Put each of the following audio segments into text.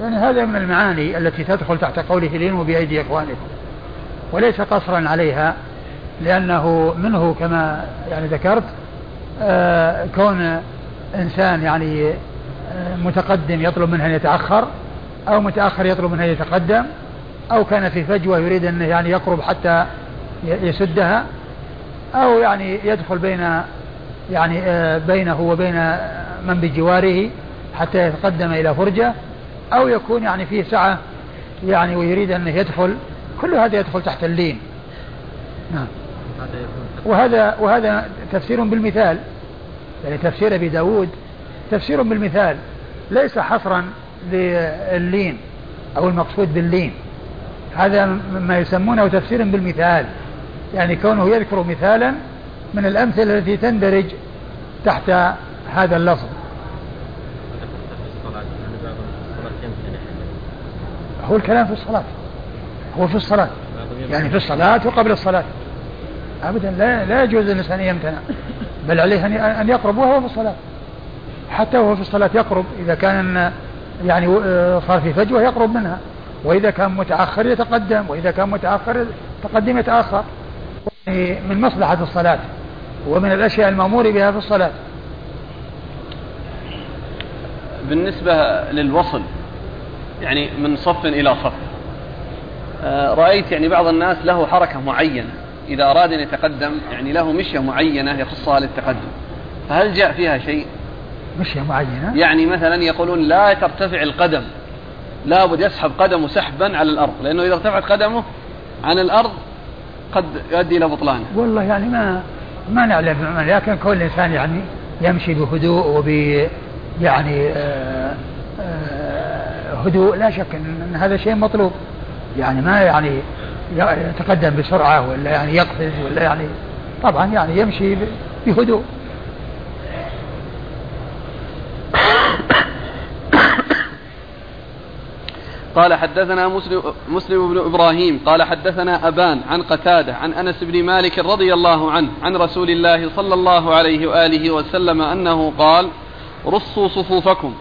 يعني هذا من المعاني التي تدخل تحت قوله لينوا بأيدي إخوانكم وليس قصرا عليها لأنه منه كما يعني ذكرت آه كون إنسان يعني آه متقدم يطلب منه أن يتأخر أو متأخر يطلب منه أن يتقدم أو كان في فجوة يريد أنه يعني يقرب حتى يسدها أو يعني يدخل بين يعني آه بينه وبين من بجواره حتى يتقدم إلى فرجة. أو يكون يعني فيه سعة يعني ويريد أنه يدخل. كل هذا يدخل تحت اللين. نعم. وهذا وهذا تفسير بالمثال. يعني تفسير أبي داود تفسير بالمثال ليس حصرا لللين أو المقصود باللين. هذا ما يسمونه تفسير بالمثال. يعني كونه يذكر مثالا من الأمثلة التي تندرج تحت هذا اللفظ. هو الكلام في الصلاة. هو في الصلاة. يعني في الصلاة وقبل الصلاة. أبدا لا لا يجوز للإنسان أن يمتنع. بل عليه أن يقرب وهو في الصلاة. حتى وهو في الصلاة يقرب. إذا كان يعني آه، صار في فجوة يقرب منها. وإذا كان متأخر يتقدم. وإذا كان متأخر تقدم يتأخر. يعني من مصلحة الصلاة. ومن الأشياء المأمور بها في الصلاة. بالنسبة للوصل يعني من صف إلى صف. آه، رأيت يعني بعض الناس له حركة معينة. إذا أراد أن يتقدم يعني له مشية معينة يخصها للتقدم. فهل جاء فيها شيء؟ مشية معينة؟ يعني مثلا يقولون لا ترتفع القدم. لابد يسحب قدمه سحبا على الأرض. لأنه إذا ارتفعت قدمه عن الأرض قد يؤدي إلى بطلانه. والله يعني ما ما نعلم لكن كل إنسان يعني يمشي بهدوء وب يعني آه آه هدوء لا شك أن هذا شيء مطلوب. يعني ما يعني يتقدم بسرعة ولا يعني يقفز ولا يعني طبعا يعني يمشي بهدوء. قال حدثنا مسلم, مسلم بن إبراهيم قال حدثنا أبان عن قتادة عن أنس بن مالك رضي الله عنه عن رسول الله صلى الله عليه وآله وسلم أنه قال رصوا صفوفكم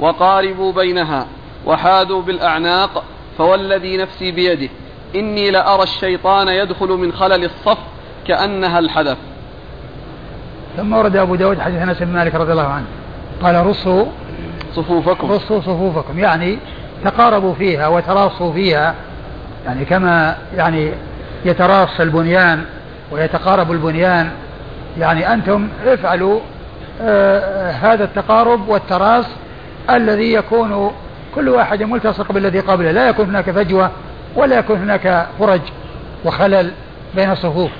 وقاربوا بينها. وحاذوا بالأعناق فوالذي نفسي بيده إني لأرى الشيطان يدخل من خلل الصف كأنها الحدث ثم ورد أبو داود حديث أنس بن مالك رضي الله عنه قال رصوا صفوفكم. رصوا صفوفكم يعني تقاربوا فيها وتراصوا فيها يعني كما يعني يتراص البنيان ويتقارب البنيان يعني أنتم افعلوا آه هذا التقارب والتراص الذي يكون كل واحد ملتصق بالذي قبله. لا يكون هناك فجوة ولا يكون هناك فرج وخلل بين الصفوف.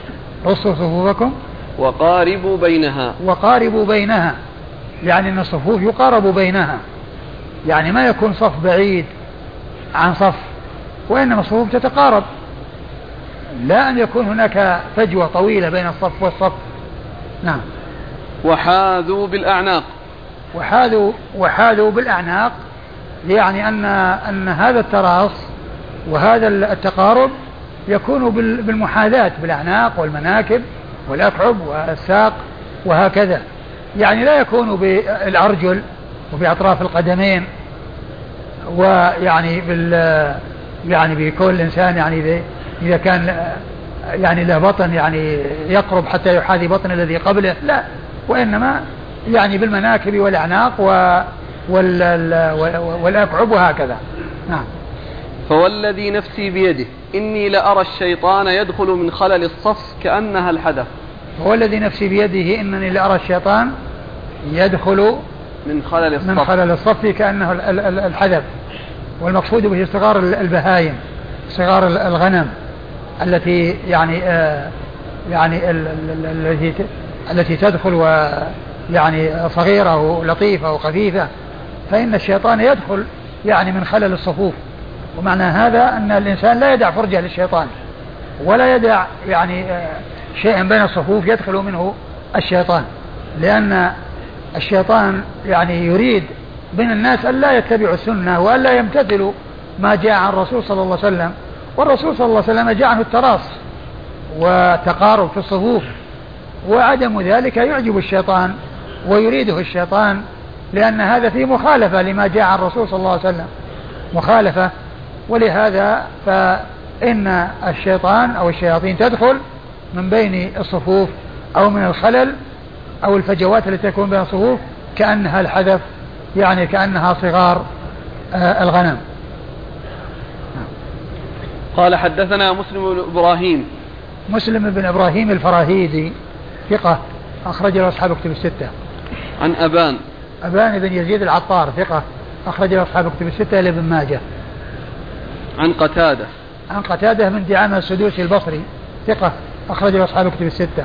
رصوا صفوفكم. وقاربوا بينها. وقاربوا بينها. يعني إن الصفوف يقارب بينها. يعني ما يكون صف بعيد عن صف وإنما الصفوف تتقارب. لا أن يكون هناك فجوة طويلة بين الصف والصف. نعم. وحاذوا بالأعناق. وحاذوا وحاذوا بالأعناق. يعني أن أن هذا التراص وهذا التقارب يكون بالمحاذاة بالأعناق والمناكب والأكعب والساق وهكذا. يعني لا يكون بالأرجل وبأطراف القدمين ويعني بال يعني بكل الإنسان يعني إذا كان يعني له بطن يعني يقرب حتى يحاذي بطن الذي قبله لا. وإنما يعني بالمناكب والأعناق والأكعب وهكذا نعم. فوالذي نفسي بيده إني لأرى الشيطان يدخل من خلل الصف كأنها الحدث. فوالذي نفسي بيده إنني لأرى الشيطان يدخل من خلل الصف من خلل الصف كأنه الحدث. والمقصود به صغار البهائم صغار الغنم التي يعني آه يعني التي التي تدخل ويعني صغيرة ولطيفة وخفيفة. فإن الشيطان يدخل يعني من خلل الصفوف. ومعنى هذا أن الإنسان لا يدع فرجة للشيطان ولا يدع يعني آه، شيئا بين الصفوف يدخل منه الشيطان. لأن الشيطان يعني يريد من الناس أن لا يتبعوا السنة وأن لا يمتثلوا ما جاء عن الرسول صلى الله عليه وسلم. والرسول صلى الله عليه وسلم جاء عنه التراص وتقارب في الصفوف وعدم ذلك يعجب الشيطان ويريده الشيطان لأن هذا فيه مخالفة لما جاء عن الرسول صلى الله عليه وسلم. مخالفة. ولهذا فإن الشيطان أو الشياطين تدخل من بين الصفوف أو من الخلل أو الفجوات التي تكون بين الصفوف كأنها الحذف يعني كأنها صغار آه، الغنم. قال حدثنا مسلم بن إبراهيم. مسلم بن إبراهيم الفراهيدي ثقة أخرج له أصحاب كتب الستة. عن أبان. أبان بن يزيد العطار ثقة أخرج له أصحاب كتب الستة لابن ماجه. عن قتادة. عن قتادة من دعامة السدوسي البصري ثقة أخرج له أصحاب كتب الستة.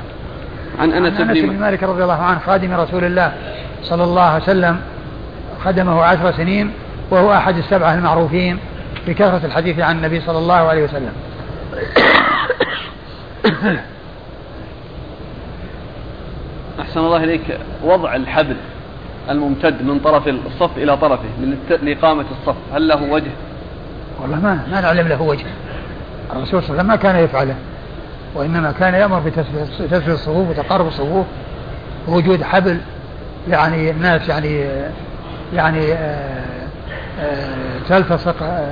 عن أنس, عن أنس بن مالك رضي الله عنه خادم رسول الله صلى الله عليه وسلم خدمه عشر سنين وهو أحد السبعة المعروفين بكثرة الحديث عن النبي صلى الله عليه وسلم. أحسن الله إليك. وضع الحبل. الممتد من طرف الصف إلى طرفه لإقامة الصف. هل له وجه؟ والله ما ما نعلم له وجه. الرسول صلى الله عليه وسلم ما كان يفعله وإنما كان يأمر بتسوية الصفوف وتقارب الصفوف ووجود حبل يعني الناس يعني يعني آه، آه، تلتصق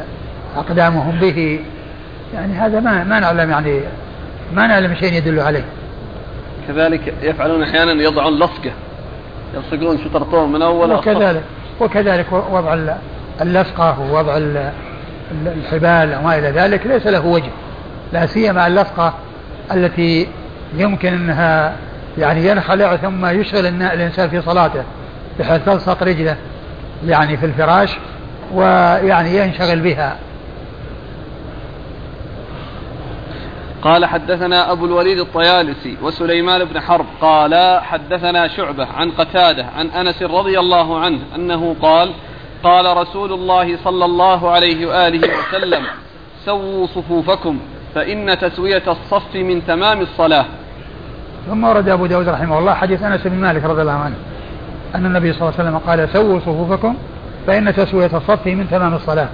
أقدامهم به. يعني هذا ما ما نعلم يعني ما نعلم شيء يدل عليه. كذلك يفعلون أحيانا يضعون لصقة. يلصقون شطرطون من أول. وكذلك وكذلك وضع اللصقة ووضع الحبال وما إلى ذلك ليس له وجه. لا سيما اللصقة التي يمكن أنها يعني ينخلع ثم يشغل الإنسان في صلاته بحيث تلصق رجله يعني في الفراش ويعني ينشغل بها. قال حدثنا أبو الوليد الطيالسي وسليمان بن حرب قال حدثنا شعبة عن قتادة عن أنس رضي الله عنه أنه قال قال رسول الله صلى الله عليه وآله وسلم سووا صفوفكم فإن تسوية الصف من تمام الصلاة. ثم ورد أبو داود رحمه الله حديث أنس بن مالك رضي الله عنه أن النبي صلى الله عليه وسلم قال سووا صفوفكم فإن تسوية الصف من تمام الصلاة.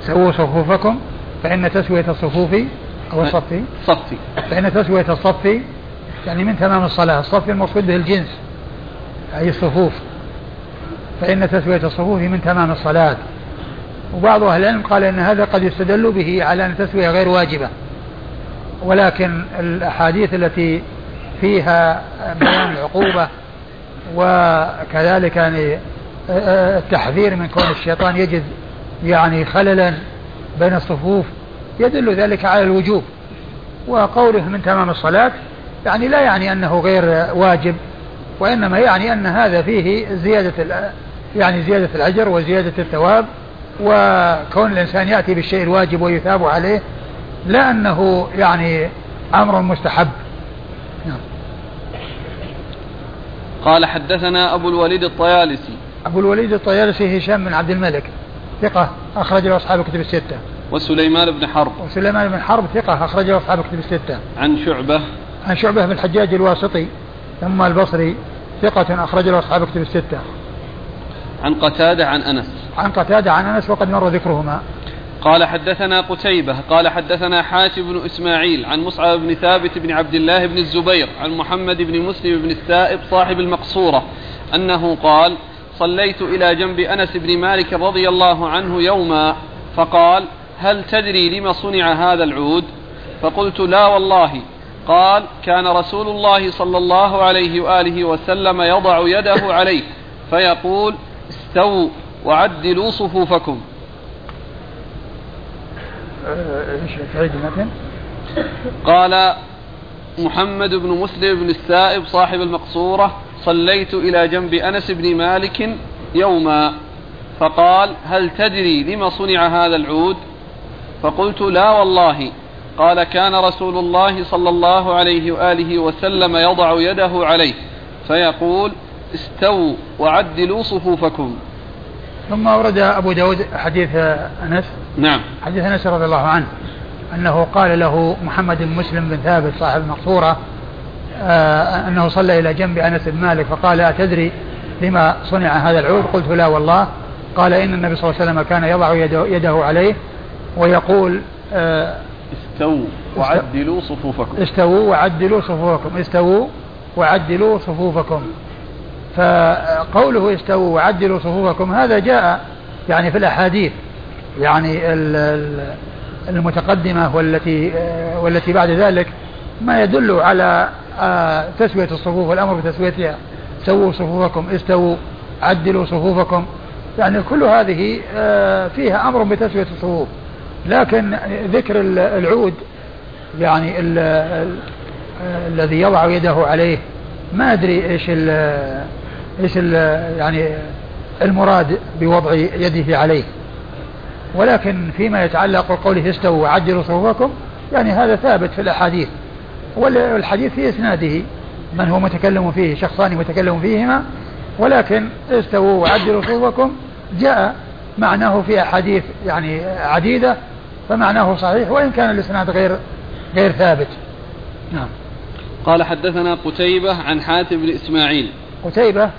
سووا صفوفكم فإن تسوية الصفوف أو الصف صفي. فإن تسوية الصف يعني من تمام الصلاة. الصف المقصود به الجنس أي الصفوف. فإن تسوية الصفوف من تمام الصلاة. وبعض أهل العلم قال أن هذا قد يستدل به على أن التسوية غير واجبة. ولكن الأحاديث التي فيها بيان العقوبة وكذلك يعني التحذير من كون الشيطان يجد يعني خللا بين الصفوف يدل ذلك على الوجوب. وقوله من تمام الصلاة يعني لا يعني أنه غير واجب وإنما يعني أن هذا فيه زيادة يعني زيادة الأجر وزيادة الثواب وكون الإنسان يأتي بالشيء الواجب ويثاب عليه لا أنه يعني أمر مستحب. نعم. قال حدثنا أبو الوليد الطيالسي. أبو الوليد الطيالسي هشام بن عبد الملك ثقة أخرج له أصحاب الكتب الستة. وسليمان بن حرب. وسليمان بن حرب ثقة أخرج له أصحاب الكتب الستة. عن شعبة. عن شعبة بن الحجاج الواسطي ثم البصري ثقة أخرج له أصحاب الكتب الستة. عن قتادة عن أنس. عن قتادة عن أنس وقد مر ذكرهما. قال حدثنا قتيبة قال حدثنا حاتم بن إسماعيل عن مصعب بن ثابت بن عبد الله بن الزبير عن محمد بن مسلم بن السائب صاحب المقصورة أنه قال صليت إلى جنب أنس بن مالك رضي الله عنه يوما فقال هل تدري لم صنع هذا العود؟ فقلت لا والله. قال كان رسول الله صلى الله عليه وآله وسلم يضع يده عليه فيقول استووا وعدلوا صفوفكم. قال محمد بن مسلم بن السائب صاحب المقصورة صليت إلى جنب أنس بن مالك يوما. فقال هل تدري لما صنع هذا العود؟ فقلت لا والله. قال كان رسول الله صلى الله عليه وآله وسلم يضع يده عليه فيقول استووا وعدلوا صفوفكم. ثم ورد أبو داود حديث أنس نعم. حديث أنس رضي الله عنه أنه قال له محمد بن مسلم بن ثابت صاحب المقصورة آه أنه صلى إلى جنب أنس بن مالك فقال أتدري لما صنع هذا العود؟ قلت لا والله. قال إن النبي صلى الله عليه وسلم كان يضع يده, يده عليه ويقول آه استووا وعدلوا صفوفكم. استووا وعدلوا صفوفكم. استووا وعدلوا صفوفكم. فقوله استووا وعدلوا صفوفكم هذا جاء يعني في الأحاديث يعني المتقدمة والتي والتي بعد ذلك ما يدل على آه، تسوية الصفوف والأمر بتسويتها. سووا صفوفكم استووا عدلوا صفوفكم. يعني كل هذه آه، فيها أمر بتسوية الصفوف. لكن ذكر العود يعني ال ال الذي يضع يده عليه ما أدري إيش ال إيش ال يعني المراد بوضع يده عليه. ولكن فيما يتعلق بقوله استووا وعجلوا صفوفكم يعني هذا ثابت في الأحاديث. والحديث في إسناده من هو متكلم فيه شخصان متكلم فيهما ولكن استووا وعدلوا صفوفكم جاء معناه في أحاديث يعني عديدة فمعناه صحيح وإن كان الإسناد غير غير ثابت. نعم. قال حدثنا قتيبة عن حاتم بن إسماعيل. قتيبة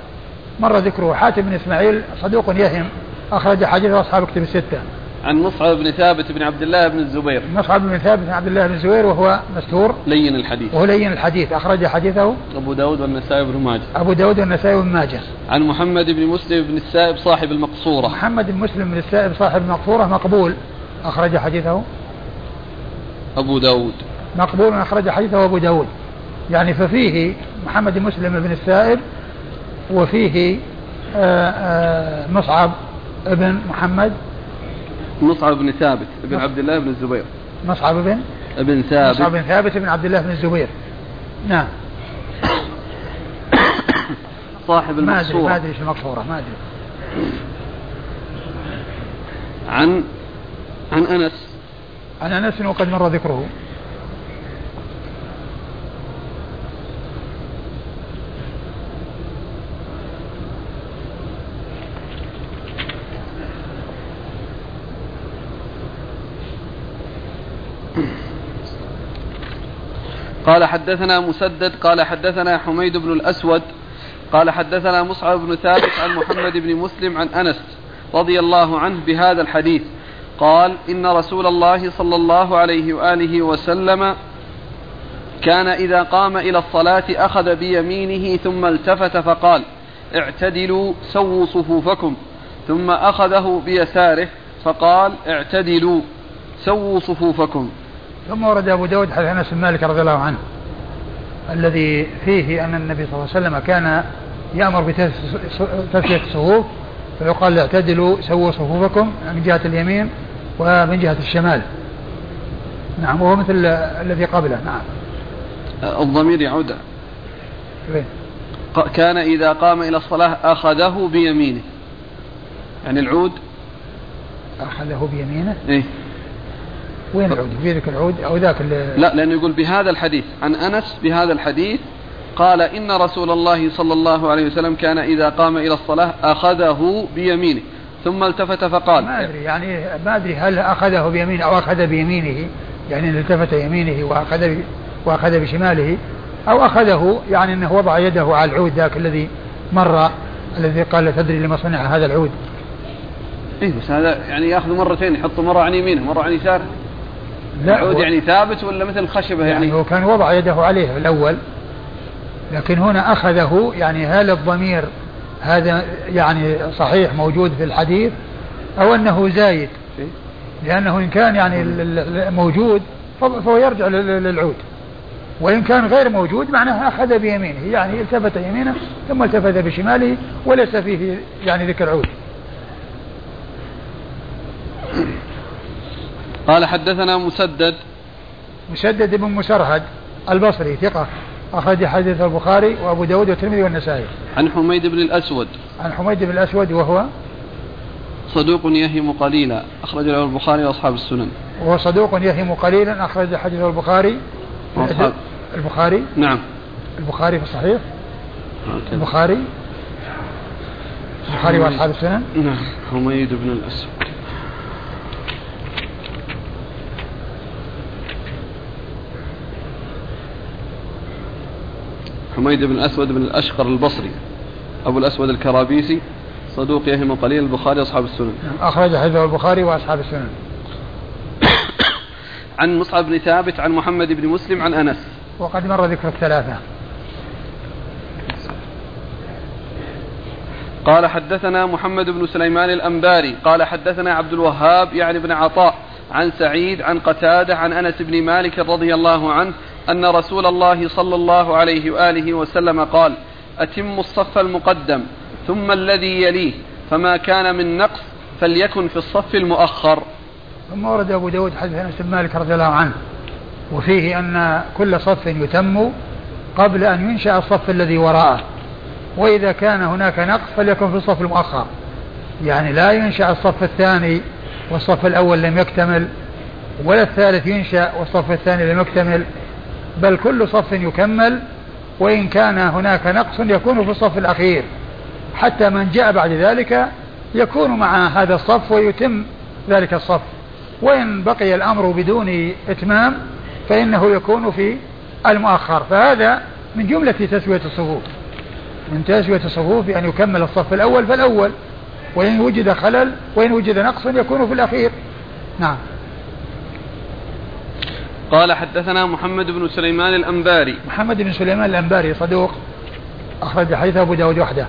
مر ذكره حاتم بن إسماعيل صدوق يهم أخرج حديث أصحاب كتب الستة. عن مصعب بن ثابت بن عبد الله بن الزبير. مصعب بن ثابت بن عبد الله بن الزبير وهو مستور. لين الحديث. وهو لين الحديث أخرج حديثه. أبو داود والنسائي بن ماجه. أبو داود والنسائي بن ماجه. عن محمد بن مسلم بن السائب صاحب المقصورة. محمد بن مسلم بن السائب صاحب المقصورة مقبول. أخرج حديثه؟ أبو داود. مقبول أخرج حديثه أبو داود. يعني ففيه محمد بن مسلم بن السائب وفيه آآ آآ مصعب ابن محمد. مصعب بن ثابت بن عبد الله بن الزبير. مصعب بن؟ ابن ثابت. مصعب بن ثابت بن عبد الله بن الزبير. نعم. صاحب المقصورة ما أدري ما أدري المقصورة ما أدري. عن عن أنس. عن أنس وقد مر ذكره. قال حدثنا مسدد قال حدثنا حميد بن الأسود قال حدثنا مصعب بن ثابت عن محمد بن مسلم عن أنس رضي الله عنه بهذا الحديث. قال إن رسول الله صلى الله عليه وآله وسلم كان إذا قام إلى الصلاة أخذ بيمينه ثم التفت فقال اعتدلوا سووا صفوفكم. ثم أخذه بيساره فقال اعتدلوا سووا صفوفكم. ثم ورد أبو داود حديث أنس بن مالك رضي الله عنه الذي فيه أن النبي صلى الله عليه وسلم كان يأمر بتسوية الصفوف فيقال اعتدلوا سووا صفوفكم من جهة اليمين ومن جهة الشمال. نعم وهو مثل الذي قبله. نعم. الضمير يعود. فين؟ كان إذا قام إلى الصلاة أخذه بيمينه. يعني العود. أخذه بيمينه؟ إيه. وين العود؟ في ذاك العود أو ذاك لا لأنه يقول بهذا الحديث. عن أنس بهذا الحديث قال إن رسول الله صلى الله عليه وسلم كان إذا قام إلى الصلاة أخذه بيمينه. ثم التفت فقال ما أدري يعني ما أدري هل أخذه بيمينه أو أخذ بيمينه يعني التفت يمينه وأخذ وأخذ بشماله أو أخذه يعني إنه وضع يده على العود ذاك الذي مر الذي قال تدري لما صنع هذا العود. اي بس هذا يعني يأخذ مرتين يحطه مرة عن يمينه مرة عن يساره. لا العود يعني ثابت ولا مثل خشبة يعني, يعني هو كان وضع يده عليه الأول لكن هنا أخذه يعني هل الضمير هذا يعني صحيح موجود في الحديث أو أنه زايد. لأنه إن كان يعني موجود فهو يرجع للعود. وإن كان غير موجود معناه أخذ بيمينه. يعني التفت يمينه ثم التفت بشماله وليس فيه يعني ذكر عود. قال حدثنا مسدد. مسدد بن مسرهد البصري ثقة. أخرج حديث البخاري وأبو داود والترمذي والنسائي. عن حميد بن الأسود. عن حميد بن الأسود وهو صدوق يهم قليلا أخرج له البخاري وأصحاب السنن. وهو صدوق يهم قليلا أخرج حديث البخاري. وأصحاب البخاري؟ نعم. البخاري في الصحيح. البخاري. البخاري وأصحاب السنن. نعم. حميد بن الأسود. حميد بن الأسود بن الأشقر البصري أبو الأسود الكرابيسي صدوق يهم قليل البخاري أصحاب السنن. أخرج حديثه البخاري وأصحاب السنن. عن مصعب بن ثابت عن محمد بن مسلم عن أنس. وقد مر ذكر الثلاثة. قال حدثنا محمد بن سليمان الأنباري قال حدثنا عبد الوهاب يعني بن عطاء عن سعيد عن قتادة عن أنس بن مالك رضي الله عنه أن رسول الله صلى الله عليه وآله وسلم قال أتم الصف المقدم ثم الذي يليه فما كان من نقص فليكن في الصف المؤخر. ثم ورد أبو داود حديث أنس بن مالك رضي الله عنه وفيه أن كل صف يتم قبل أن ينشأ الصف الذي وراءه وإذا كان هناك نقص فليكن في الصف المؤخر. يعني لا ينشأ الصف الثاني والصف الأول لم يكتمل ولا الثالث ينشأ والصف الثاني لم يكتمل. بل كل صف يكمل وإن كان هناك نقص يكون في الصف الأخير. حتى من جاء بعد ذلك يكون مع هذا الصف ويتم ذلك الصف. وإن بقي الأمر بدون إتمام فإنه يكون في المؤخر. فهذا من جملة تسوية الصفوف. من تسوية الصفوف بأن يكمل الصف الأول فالأول. وإن وجد خلل وإن وجد نقص يكون في الأخير. نعم. قال حدثنا محمد بن سليمان الأنباري. محمد بن سليمان الأنباري صدوق أخرج حديث أبو داود وحده.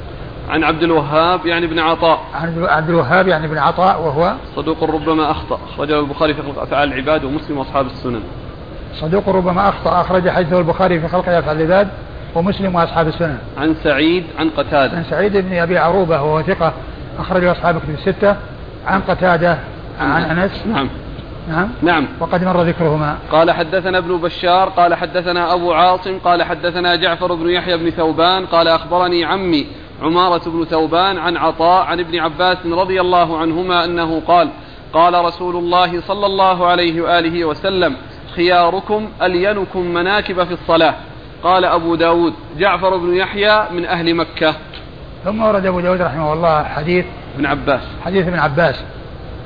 عن عبد الوهاب يعني بن عطاء. عن عبد الوهاب يعني بن عطاء وهو صدوق ربما أخطأ أخرجه البخاري في خلق أفعال العباد ومسلم وأصحاب السنن. صدوق ربما أخطأ أخرج حديثه البخاري في خلق أفعال العباد ومسلم وأصحاب السنن. عن سعيد عن قتادة. عن سعيد بن أبي عروبة وهو ثقة أخرجه أصحاب كتب الستة. عن قتادة عن أنس. نعم. نعم. نعم. وقد مر ذكرهما. قال حدثنا ابن بشار قال حدثنا أبو عاصم قال حدثنا جعفر بن يحيى بن ثوبان قال أخبرني عمي عمارة بن ثوبان عن عطاء عن ابن عباس رضي الله عنهما أنه قال قال رسول الله صلى الله عليه وآله وسلم خياركم ألينكم مناكب في الصلاة. قال أبو داود جعفر بن يحيى من أهل مكة. ثم ورد أبو داود رحمه الله حديث ابن عباس. حديث ابن عباس.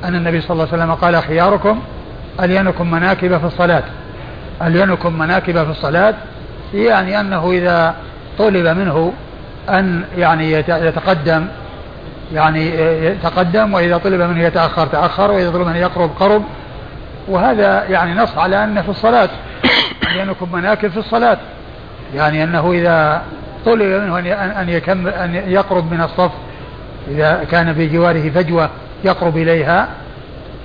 أن النبي صلى الله عليه وسلم قال خياركم ألينكم مناكب في الصلاة. ألينكم مناكب في الصلاة يعني أنه إذا طلب منه أن يعني يتقدم يعني يتقدم وإذا طلب منه يتأخر تأخر وإذا طلب منه يقرب قرب. وهذا يعني نص على أن في الصلاة. ألينكم مناكب في الصلاة. يعني أنه إذا طلب منه أن يكمل أن يقرب من الصف إذا كان في جواره فجوة يقرب إليها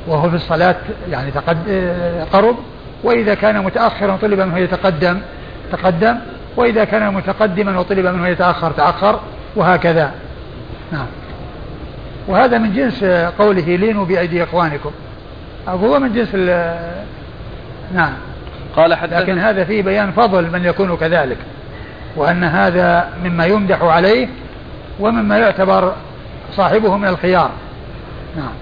وهو في الصلاة يعني تقد قرب وإذا كان متأخرا طلب منه يتقدم تقدم وإذا كان متقدما وطلب منه يتأخر تأخر وهكذا. نعم. وهذا من جنس قوله لينوا بأيدي إخوانكم. أو هو من جنس نعم. قال حدث لكن هذا فيه بيان فضل من يكون كذلك وأن هذا مما يمدح عليه ومما يعتبر صاحبه من الخيار. نعم.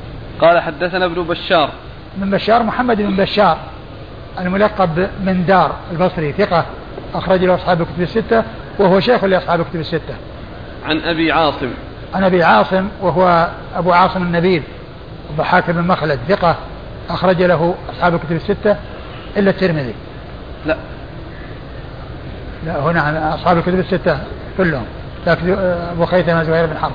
قال حدثنا ابن بشار. من بشار محمد بن بشار الملقب من دار البصري ثقة أخرج له أصحاب الكتب الستة وهو شيخ لأصحاب الكتب الستة. عن أبي عاصم. عن أبي عاصم وهو أبو عاصم النبيل الضحاك بن مخلد ثقة أخرج له أصحاب الكتب الستة إلا الترمذي. لا. لا هنا أصحاب الكتب الستة كلهم. لكن أبو خيثمة زهير بن حرب.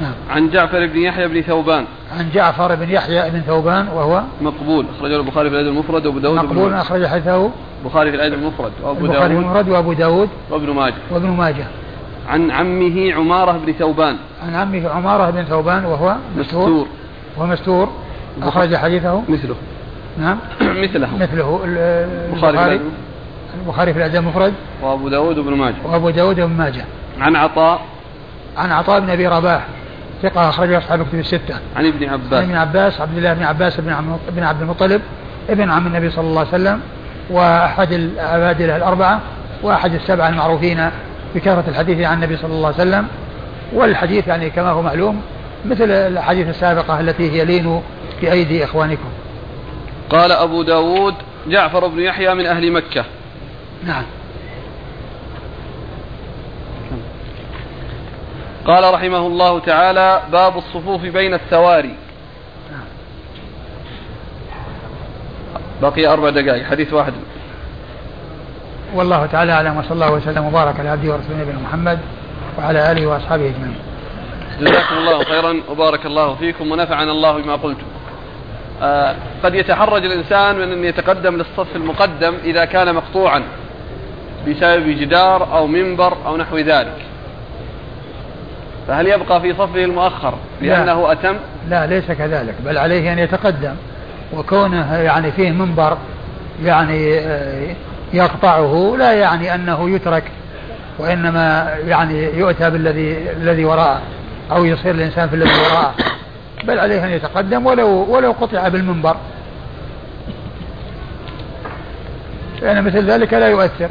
نعم. عن جعفر بن يحيى بن ثوبان. عن جعفر بن يحيى بن ثوبان وهو مقبول. أخرجه البخاري في الأدب المفرد وأبو داود مقبول أخرج حديثه البخاري في الأدب المفرد وأبو داود البخاري المفرد وأبو داود وابن ماجه. وابن ماجه. عن عمه عمارة بن ثوبان. عن عمه عمارة بن ثوبان وهو مستور, مستور. وهو مستور. أخرج حديثه. مثله. نعم. مثله. مثله. البخاري البخاري في الأدب المفرد. وأبو داود وابن ماجه. وأبو داود وابن ماجه. عن عطاء. عن عطاء بن أبي رباح. ثقة أخرج أصحاب الكتب الستة. عن ابن عباس. عن ابن عباس عبد الله بن عباس بن بن عبد المطلب ابن عم النبي صلى الله عليه وسلم وأحد العبادلة الأربعة وأحد السبعة المعروفين بكثرة الحديث عن النبي صلى الله عليه وسلم والحديث يعني كما هو معلوم مثل الأحاديث السابقة التي هي لينوا بأيدي إخوانكم قال أبو داود جعفر بن يحيى من أهل مكة نعم قال رحمه الله تعالى باب الصفوف بين السواري. بقي أربع دقائق حديث واحد. والله تعالى أعلم وصلى الله وسلم وبارك على عبده ورسوله نبينا محمد وعلى آله وأصحابه أجمعين. جزاكم الله خيرا وبارك الله فيكم ونفعنا الله بما قلتم. آه قد يتحرج الإنسان من أن يتقدم للصف المقدم إذا كان مقطوعا بسبب جدار أو منبر أو نحو ذلك. فهل يبقى في صفه المؤخر لأنه لا أتم؟ لا ليس كذلك بل عليه أن يتقدم وكونه يعني فيه منبر يعني آه، يقطعه لا يعني أنه يترك وإنما يعني يؤتى بالذي الذي وراءه أو يصير الإنسان في الذي وراءه. بل عليه أن يتقدم ولو ولو قطع بالمنبر. لأن مثل ذلك لا يؤثر.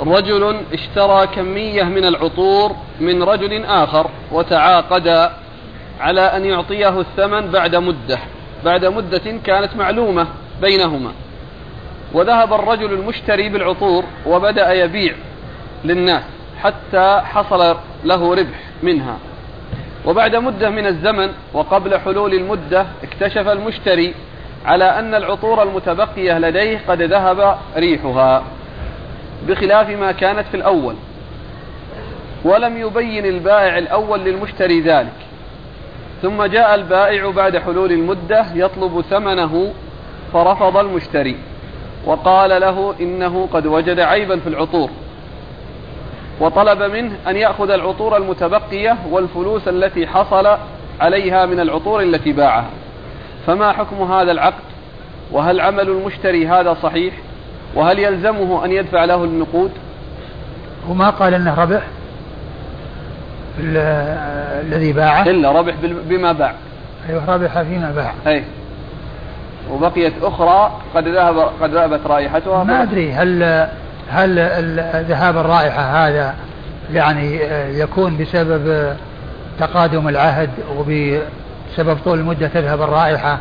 رجل اشترى كمية من العطور من رجل آخر وتعاقدا على أن يعطيه الثمن بعد مدة بعد مدة كانت معلومة بينهما. وذهب الرجل المشتري بالعطور وبدأ يبيع للناس حتى حصل له ربح منها. وبعد مدة من الزمن وقبل حلول المدة اكتشف المشتري على أن العطور المتبقية لديه قد ذهب ريحها. بخلاف ما كانت في الأول. ولم يبين البائع الأول للمشتري ذلك. ثم جاء البائع بعد حلول المدة يطلب ثمنه فرفض المشتري. وقال له إنه قد وجد عيبا في العطور. وطلب منه أن يأخذ العطور المتبقية والفلوس التي حصل عليها من العطور التي باعها. فما حكم هذا العقد؟ وهل عمل المشتري هذا صحيح؟ وهل يلزمه أن يدفع له النقود؟ وما قال أنه ربح الذي باعه؟ إلا ربح بما باع. أيوه ربح فيما باع. أي. وبقيت أخرى قد ذهب قد ذهبت رائحتها؟ ما أدري هل هل ذهاب الرائحة هذا يعني يكون بسبب تقادم العهد وبسبب طول المدة تذهب الرائحة؟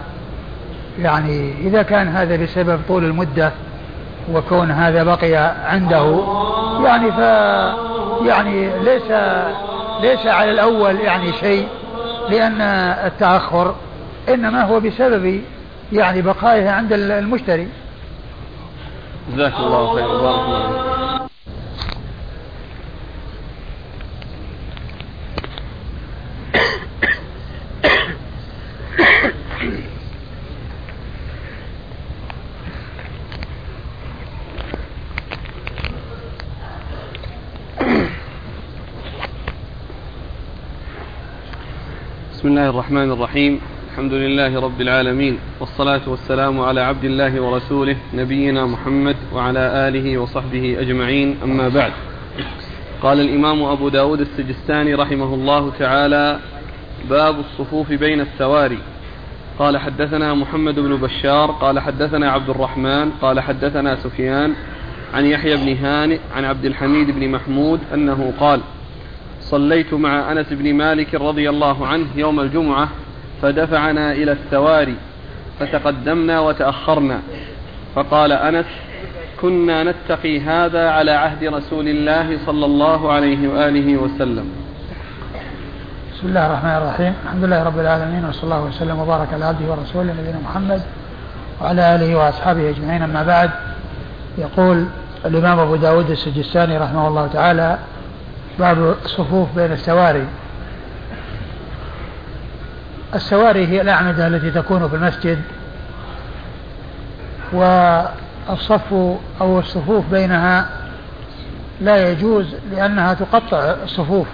يعني إذا كان هذا بسبب طول المدة وكون هذا بقي عنده يعني ف يعني ليس ليس على الأول يعني شيء لأن التأخر إنما هو بسبب يعني بقائه عند المشتري. جزاك الله خير. بارك الله بسم الله الرحمن الرحيم الحمد لله رب العالمين والصلاة والسلام على عبد الله ورسوله نبينا محمد وعلى آله وصحبه أجمعين أما بعد قال الإمام أبو داود السجستاني رحمه الله تعالى باب الصفوف بين السواري قال حدثنا محمد بن بشار قال حدثنا عبد الرحمن قال حدثنا سفيان عن يحيى بن هانئ عن عبد الحميد بن محمود أنه قال صليت مع أنس بن مالك رضي الله عنه يوم الجمعة فدفعنا إلى السواري فتقدمنا وتأخرنا. فقال أنس كنا نتقي هذا على عهد رسول الله صلى الله عليه وآله وسلم. بسم الله الرحمن الرحيم. الحمد لله رب العالمين وصلى الله وسلم وبارك على عبده ورسوله نبينا محمد وعلى آله وأصحابه أجمعين. أما بعد يقول الإمام أبو داود السجستاني رحمه الله تعالى باب الصفوف بين السواري. السواري هي الأعمدة التي تكون في المسجد والصف أو الصفوف بينها لا يجوز لأنها تقطع الصفوف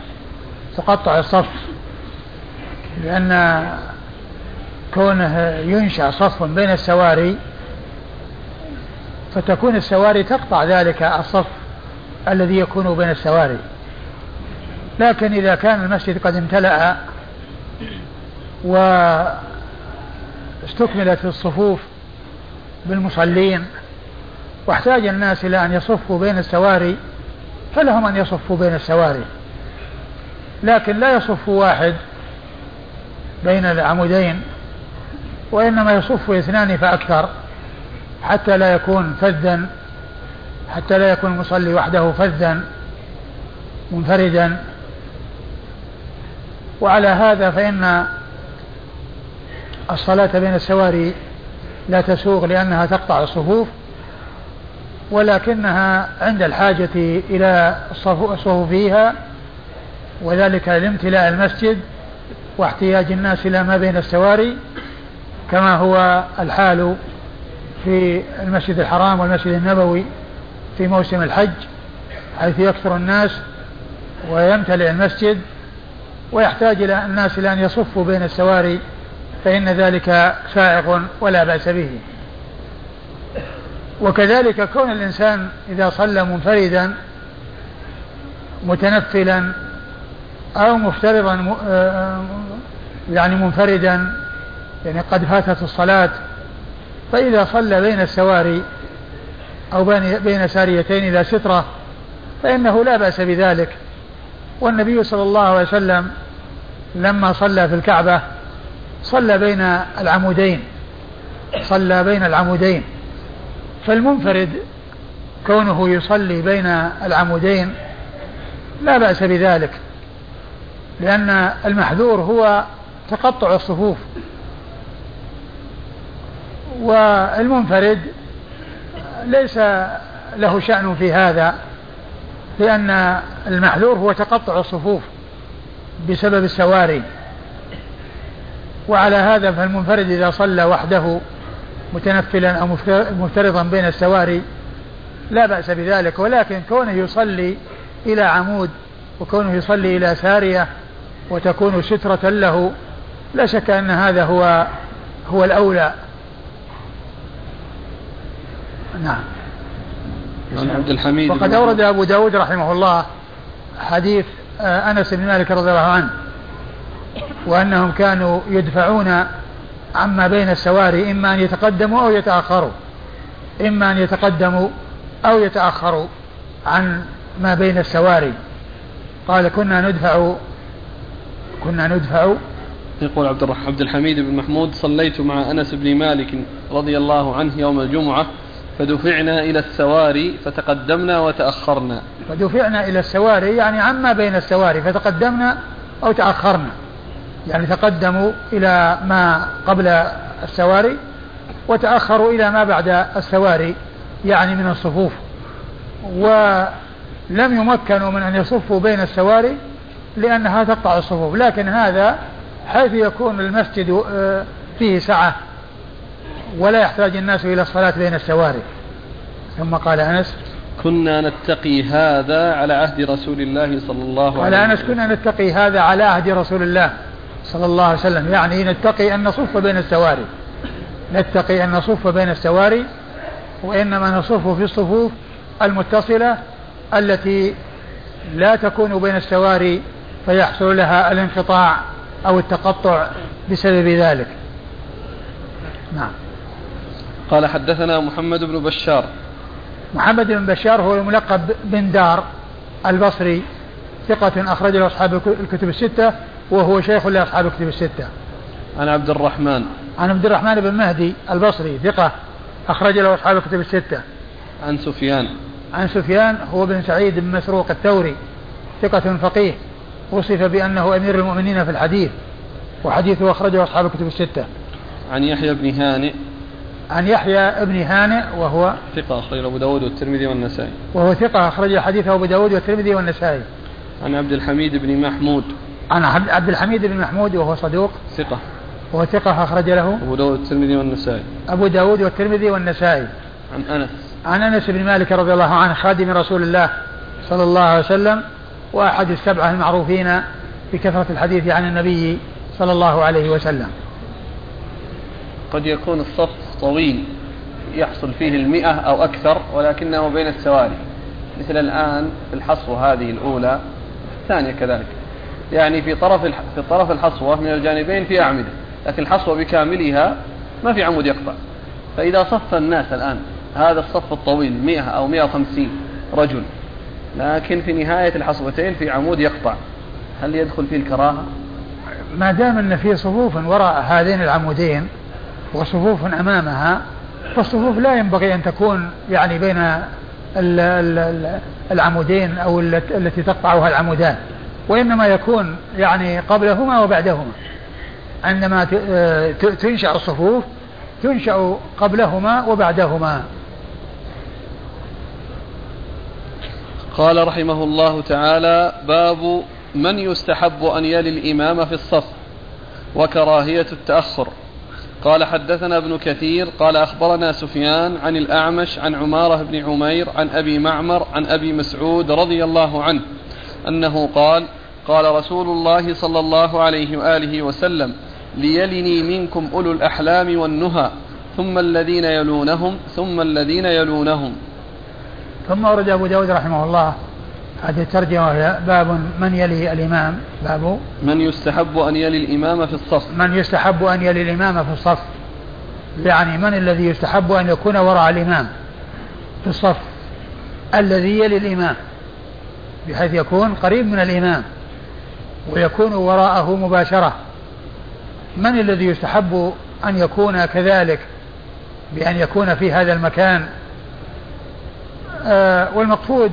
تقطع الصف لأن كونه ينشأ صف بين السواري فتكون السواري تقطع ذلك الصف الذي يكون بين السواري. لكن إذا كان المسجد قد امتلأ واستكملت الصفوف بالمصلين واحتاج الناس إلى أن يصفوا بين السواري فلهم أن يصفوا بين السواري. لكن لا يصف واحد بين العمودين وإنما يصف اثنان فأكثر حتى لا يكون فذا حتى لا يكون المصلي وحده فذا منفردا. وعلى هذا فإن الصلاة بين السواري لا تسوغ لأنها تقطع الصفوف ولكنها عند الحاجة إلى الصفوف فيها وذلك لامتلاء المسجد واحتياج الناس إلى ما بين السواري كما هو الحال في المسجد الحرام والمسجد النبوي في موسم الحج حيث يكثر الناس ويمتلئ المسجد ويحتاج إلى الناس إلى أن يصفوا بين السواري فإن ذلك سائغ ولا بأس به. وكذلك كون الإنسان إذا صلى منفردا متنفلا أو مفترضا آه، يعني منفردا يعني قد فاتت الصلاة فإذا صلى بين السواري أو بين ساريتين إلى سترة فإنه لا بأس بذلك. والنبي صلى الله عليه وسلم لما صلى في الكعبة صلى بين العمودين صلى بين العمودين. فالمنفرد كونه يصلي بين العمودين لا بأس بذلك لأن المحذور هو تقطع الصفوف. والمنفرد ليس له شأن في هذا لأن المحذور هو تقطع الصفوف. بسبب السواري. وعلى هذا فالمنفرد إذا صلى وحده متنفلا أو مفترضا بين السواري لا بأس بذلك. ولكن كونه يصلي إلى عمود وكونه يصلي إلى سارية وتكون سترة له لا شك أن هذا هو هو الأولى. نعم. عبد الحميد وقد أورد أبو داود رحمه الله حديث أنس بن مالك رضي الله عنه وأنهم كانوا يدفعون عما بين السواري إما أن يتقدموا أو يتأخروا. إما أن يتقدموا أو يتأخروا عن ما بين السواري. قال كنا ندفع كنا ندفع يقول عبد عبد الحميد بن محمود صليت مع أنس بن مالك رضي الله عنه يوم الجمعة فدفعنا إلى السواري فتقدمنا وتأخرنا. فدفعنا إلى السواري يعني عما بين السواري فتقدمنا أو تأخرنا. يعني تقدموا إلى ما قبل السواري وتأخروا إلى ما بعد السواري يعني من الصفوف. ولم يمكنوا من أن يصفوا بين السواري لأنها تقطع الصفوف، لكن هذا حيث يكون المسجد آه، فيه سعة ولا يحتاج الناس إلى الصلاة بين السواري ثم قال أنس كنا نتقي هذا على عهد رسول الله صلى الله عليه وسلم قال أنس كنا نتقي هذا على عهد رسول الله صلى الله عليه وسلم. يعني نتقي أن نصف بين السواري. نتقي أن نصف بين السواري وإنما نصف في الصفوف المتصلة التي لا تكون بين السواري فيحصل لها الانقطاع أو التقطع بسبب ذلك. نعم. قال حدثنا محمد بن بشار. محمد بن بشار هو الملقب بن دار البصري ثقة أخرج له أصحاب الكتب الستة وهو شيخ لأصحاب الكتب الستة. عن عبد الرحمن. عن عبد الرحمن بن مهدي البصري ثقة أخرج له أصحاب الكتب الستة. عن سفيان. عن سفيان هو بن سعيد بن مسروق الثوري ثقة فقيه وصف بأنه أمير المؤمنين في الحديث وحديثه أخرجه أصحاب الكتب الستة. عن يحيى بن هانئ. عن يحيى بن هانئ وهو ثقة أخرجه أبو داود والترمذي والنسائي. وهو ثقة أخرج حديثه أبو داود والترمذي والنسائي. عن عبد الحميد بن محمود. عن عبد الحميد بن محمود وهو صدوق. ثقة. وهو ثقة أخرج له. أبو داود والترمذي والنسائي. أبو داود والترمذي والنسائي. عن أنس. عن أنس بن مالك رضي الله عنه خادم رسول الله صلى الله عليه وسلم وأحد السبعة المعروفين بكثرة الحديث عن النبي صلى الله عليه وسلم. قد يكون الصف طويل يحصل فيه المئة أو أكثر ولكنه بين السواري. مثل الآن في الحصوة هذه الأولى الثانية كذلك. يعني في طرف في طرف الحصوة من الجانبين في أعمدة لكن الحصوة بكاملها ما في عمود يقطع. فإذا صف الناس الآن هذا الصف الطويل 100 أو 150 رجل لكن في نهاية الحصوتين في عمود يقطع هل يدخل فيه الكراهة؟ ما دام أن في صفوف وراء هذين العمودين وصفوف أمامها فالصفوف لا ينبغي أن تكون يعني بين العمودين أو التي تقطعها العمودان وإنما يكون يعني قبلهما وبعدهما. عندما تنشأ الصفوف تنشأ قبلهما وبعدهما. قال رحمه الله تعالى باب من يستحب أن يلي الإمام في الصف وكراهية التأخر. قال حدثنا ابن كثير قال أخبرنا سفيان عن الأعمش عن عمارة بن عمير عن أبي معمر عن أبي مسعود رضي الله عنه أنه قال قال رسول الله صلى الله عليه وآله وسلم ليلني منكم أولو الأحلام والنهى ثم الذين يلونهم ثم الذين يلونهم ثم ورد أبو داود رحمه الله هذه الترجمة باب من يلي الإمام. باب من يستحب أن يلي الإمام في الصف. من يستحب أن يلي الإمام في الصف. يعني من الذي يستحب أن يكون وراء الإمام في الصف؟ الذي يلي الإمام بحيث يكون قريب من الإمام ويكون وراءه مباشرة. من الذي يستحب أن يكون كذلك بأن يكون في هذا المكان؟ آه والمقصود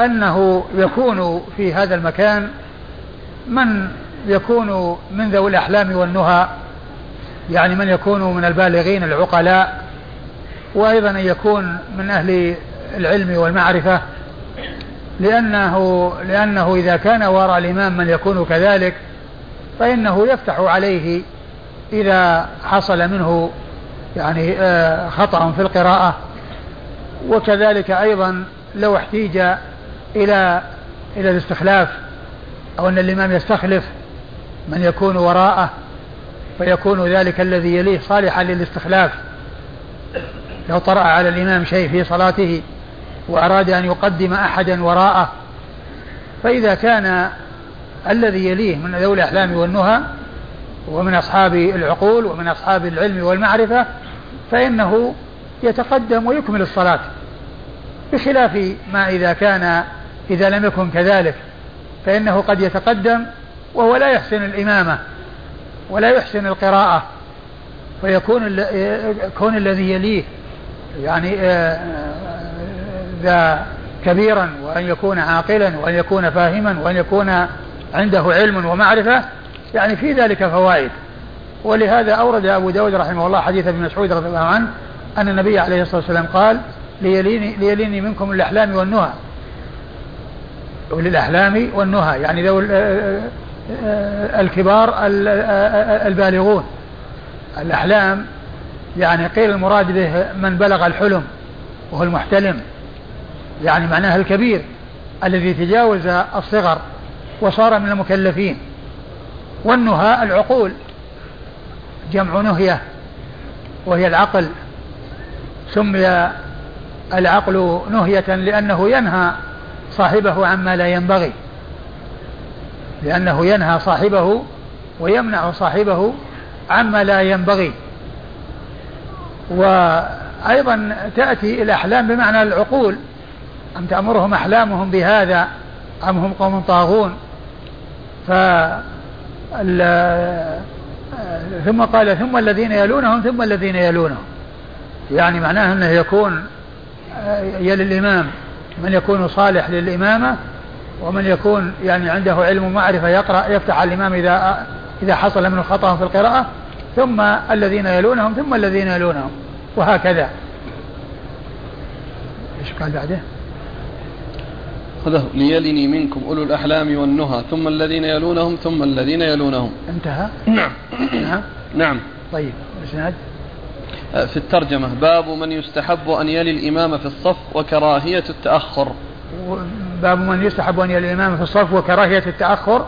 أنه يكون في هذا المكان من يكون من ذوي الأحلام والنهى يعني من يكون من البالغين العقلاء وأيضا أن يكون من أهل العلم والمعرفة لأنه لأنه إذا كان وراء الإمام من يكون كذلك فإنه يفتح عليه إذا حصل منه يعني آه، خطأ في القراءة. وكذلك أيضا لو احتيج إلى إلى الاستخلاف أو أن الإمام يستخلف من يكون وراءه فيكون ذلك الذي يليه صالحا للاستخلاف. لو طرأ على الإمام شيء في صلاته وأراد أن يقدم أحدا وراءه فإذا كان الذي يليه من ذوي الأحلام والنهى ومن أصحاب العقول ومن أصحاب العلم والمعرفة فإنه يتقدم ويكمل الصلاة بخلاف ما إذا كان إذا لم يكن كذلك فإنه قد يتقدم وهو لا يحسن الإمامة ولا يحسن القراءة فيكون كون الذي يليه يعني آه، آه، ذا كبيرا وأن يكون عاقلا وأن يكون فاهما وأن يكون عنده علم ومعرفة يعني في ذلك فوائد. ولهذا أورد أبو داود رحمه الله حديث ابن مسعود رضي الله عنه أن النبي عليه الصلاة والسلام قال ليليني, ليليني منكم الأحلام والنهى. أولي الأحلام والنهى يعني ذوي الكبار البالغون. الأحلام يعني قيل المراد به من بلغ الحلم وهو المحتلم يعني معناه الكبير الذي تجاوز الصغر وصار من المكلفين. والنهى العقول جمع نهية وهي العقل. سمي العقل نهية لأنه ينهى صاحبه عما لا ينبغي. لأنه ينهى صاحبه ويمنع صاحبه عما لا ينبغي. وأيضا تأتي الأحلام بمعنى العقول. أم تأمرهم أحلامهم بهذا أم هم قوم طاغون؟ ف ثم قال ثم الذين يلونهم ثم الذين يلونهم. يعني معناه أنه يكون يلي الإمام. من يكون صالح للإمامة ومن يكون يعني عنده علم ومعرفة يقرأ يفتح على الإمام إذا إذا حصل منه خطأ في القراءة ثم الذين يلونهم ثم الذين يلونهم وهكذا. إيش قال بعده؟ خذه ليلني منكم أولو الأحلام والنهى ثم الذين يلونهم ثم الذين يلونهم. انتهى؟ نعم. نعم نعم. طيب الإسناد في الترجمة. باب من يستحب أن يلي الإمام في الصف وكراهية التأخر. باب من يستحب أن يلي الإمام في الصف وكراهية التأخر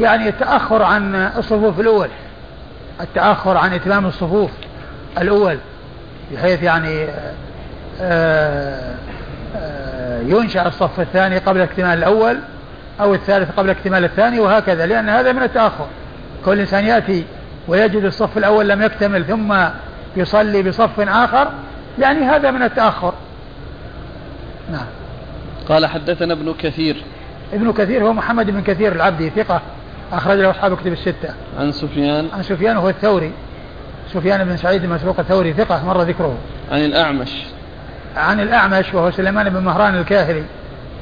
يعني التأخر عن الصفوف الأول التأخر عن إتمام الصفوف الأول بحيث يعني آه، آه، ينشأ الصف الثاني قبل اكتمال الأول أو الثالث قبل اكتمال الثاني وهكذا لأن هذا من التأخر. كل إنسان يأتي ويجد الصف الأول لم يكتمل ثم يصلي بصف آخر يعني هذا من التأخر. نعم. قال حدثنا ابن كثير. ابن كثير هو محمد بن كثير العبدي ثقة أخرج له أصحاب كتب الستة. عن سفيان. عن سفيان هو الثوري. سفيان بن سعيد المسروق الثوري ثقة مر ذكره. عن الأعمش. عن الأعمش وهو سليمان بن مهران الكاهلي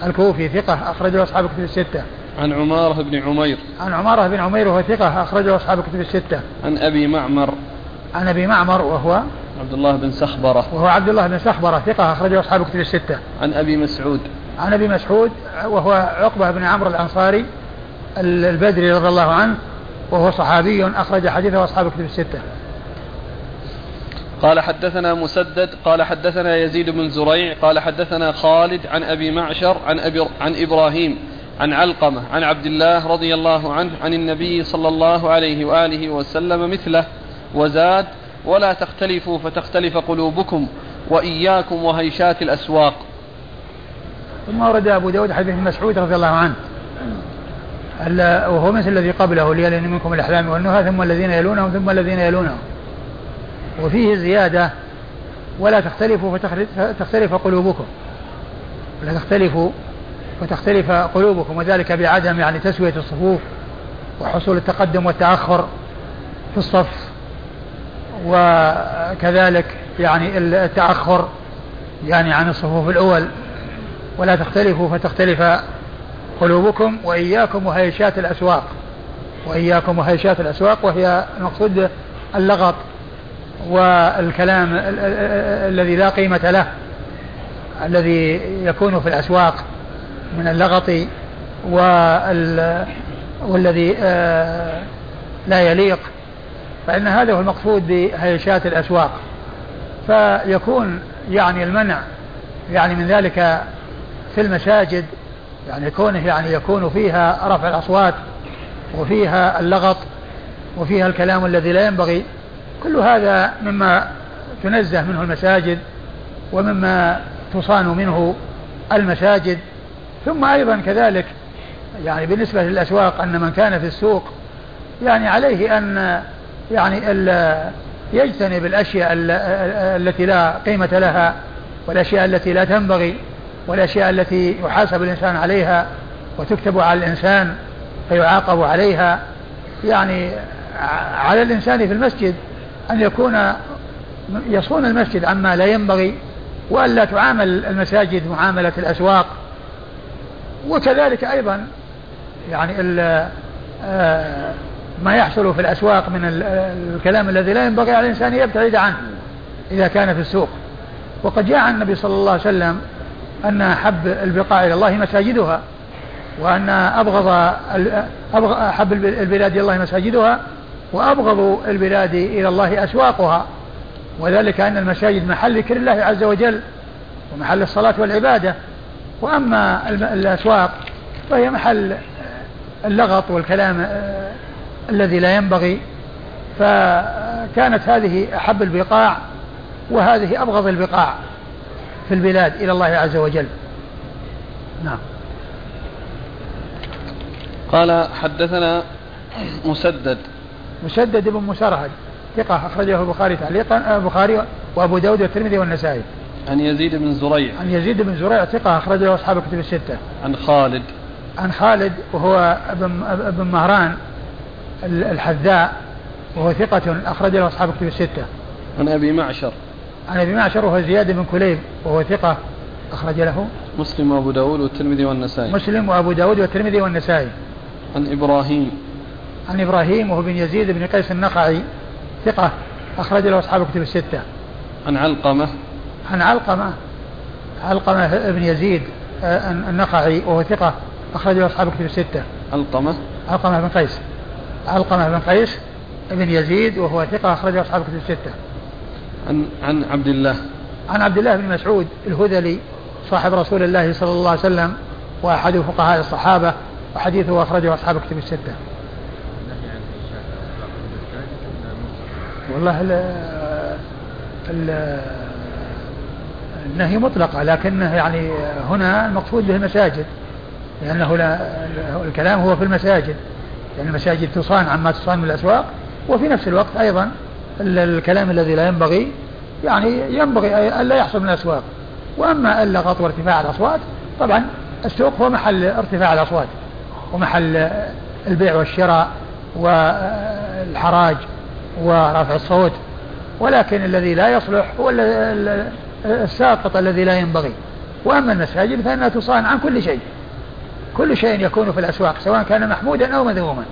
الكوفي ثقة أخرج له أصحاب كتب الستة. عن عمارة بن عمير. عن عمارة بن عمير وهو ثقة أخرج له أصحاب كتب الستة. عن أبي معمر. عن أبي معمر وهو عبد الله بن سخبرة. وهو عبد الله بن سخبرة ثقة أخرجه أصحاب كتب الستة. عن أبي مسعود. عن أبي مسعود وهو عقبة بن عمرو الأنصاري البدري رضي الله عنه وهو صحابي أخرج حديثه أصحاب كتب الستة. قال حدثنا مسدد قال حدثنا يزيد بن زريع قال حدثنا خالد عن أبي معشر عن, أبي عن إبراهيم عن علقمة عن عبد الله رضي الله عنه عن النبي صلى الله عليه وآله وسلم مثله. وزاد ولا تختلفوا فتختلف قلوبكم وإياكم وهيشات الأسواق. ثم ورد أبو داود حديث مسعود رضي الله عنه. وهو مثل الذي قبله ليلين منكم الأحلام والنهى ثم الذين يلونهم ثم الذين يلونهم. وفيه زيادة ولا تختلفوا فتختلف قلوبكم. ولا تختلفوا وتختلف قلوبكم وذلك بعدم يعني تسوية الصفوف وحصول التقدم والتأخر في الصف. وكذلك يعني التأخر يعني عن الصفوف الأول. ولا تختلفوا فتختلف قلوبكم وإياكم وهيشات الأسواق. وإياكم وهيشات الأسواق وهي المقصود اللغط والكلام الذي لا قيمة له الذي يكون في الأسواق من اللغط والذي آه، لا يليق فإن هذا هو المقصود بهيشات الأسواق. فيكون يعني المنع يعني من ذلك في المساجد يعني كونه يعني يكون فيها رفع الأصوات وفيها اللغط وفيها الكلام الذي لا ينبغي كل هذا مما تنزه منه المساجد ومما تصان منه المساجد. ثم أيضا كذلك يعني بالنسبة للأسواق أن من كان في السوق يعني عليه أن يعني يجتنب الأشياء التي لا قيمة لها والأشياء التي لا تنبغي والأشياء التي يحاسب الإنسان عليها وتكتب على الإنسان فيعاقب عليها. يعني على الإنسان في المسجد أن يكون يصون المسجد عما لا ينبغي وألا تعامل المساجد معاملة الأسواق. وكذلك أيضا يعني آه، ما يحصل في الأسواق من الكلام الذي لا ينبغي على الإنسان يبتعد عنه إذا كان في السوق. وقد جاء عن النبي صلى الله عليه وسلم أن أحب البقاع إلى الله مساجدها وأن أبغض أحب البلاد إلى الله مساجدها وأبغض البلاد إلى الله أسواقها. وذلك أن المساجد محل ذكر الله عز وجل ومحل الصلاة والعبادة. وأما الأسواق فهي محل اللغط والكلام آه، الذي لا ينبغي فكانت هذه أحب البقاع وهذه أبغض البقاع في البلاد إلى الله عز وجل. نعم. قال حدثنا مسدد. مسدد بن مسرهد ثقة أخرجه البخاري تعليقا البخاري وأبو داود والترمذي والنسائي. عن يزيد بن زريع. عن يزيد بن زريع ثقة أخرج له أصحاب الكتب الستة. عن خالد. عن خالد وهو ابن ابن مهران الحذاء وهو ثقة أخرج له أصحاب الكتب الستة. عن أبي معشر. عن أبي معشر وهو زياد بن كليب وهو ثقة أخرج له. مسلم وأبو داود والترمذي والنسائي. مسلم وأبو داود والترمذي والنسائي. عن إبراهيم. عن إبراهيم وهو بن يزيد بن قيس النخعي ثقة أخرج له أصحاب الكتب الستة. عن علقمة. عن علقمة علقمة بن يزيد آه، النخعي وهو ثقة أخرج له أصحاب الكتب الستة. علقمة. علقمة بن قيس. علقمة بن قيس بن يزيد وهو ثقة أخرج له أصحاب الكتب الستة. عن عن عبد الله. عن عبد الله بن مسعود الهذلي صاحب رسول الله صلى الله عليه وسلم وأحد فقهاء الصحابة وحديثه أخرجه أصحاب الكتب الستة. والله ال ال النهي مطلقة لكنه يعني هنا المقصود به المساجد لأنه لا الكلام هو في المساجد. يعني المساجد تصان عما تصان من الأسواق وفي نفس الوقت أيضا الكلام الذي لا ينبغي يعني ينبغي ألا يحصل من الأسواق. وأما اللغط وارتفاع الأصوات طبعا السوق هو محل ارتفاع الأصوات ومحل البيع والشراء والحراج ورفع الصوت ولكن الذي لا يصلح هو الساقط الذي لا ينبغي. وأما المساجد فإنها تصان عن كل شيء. كل شيء يكون في الأسواق سواء كان محمودا أو مذموما.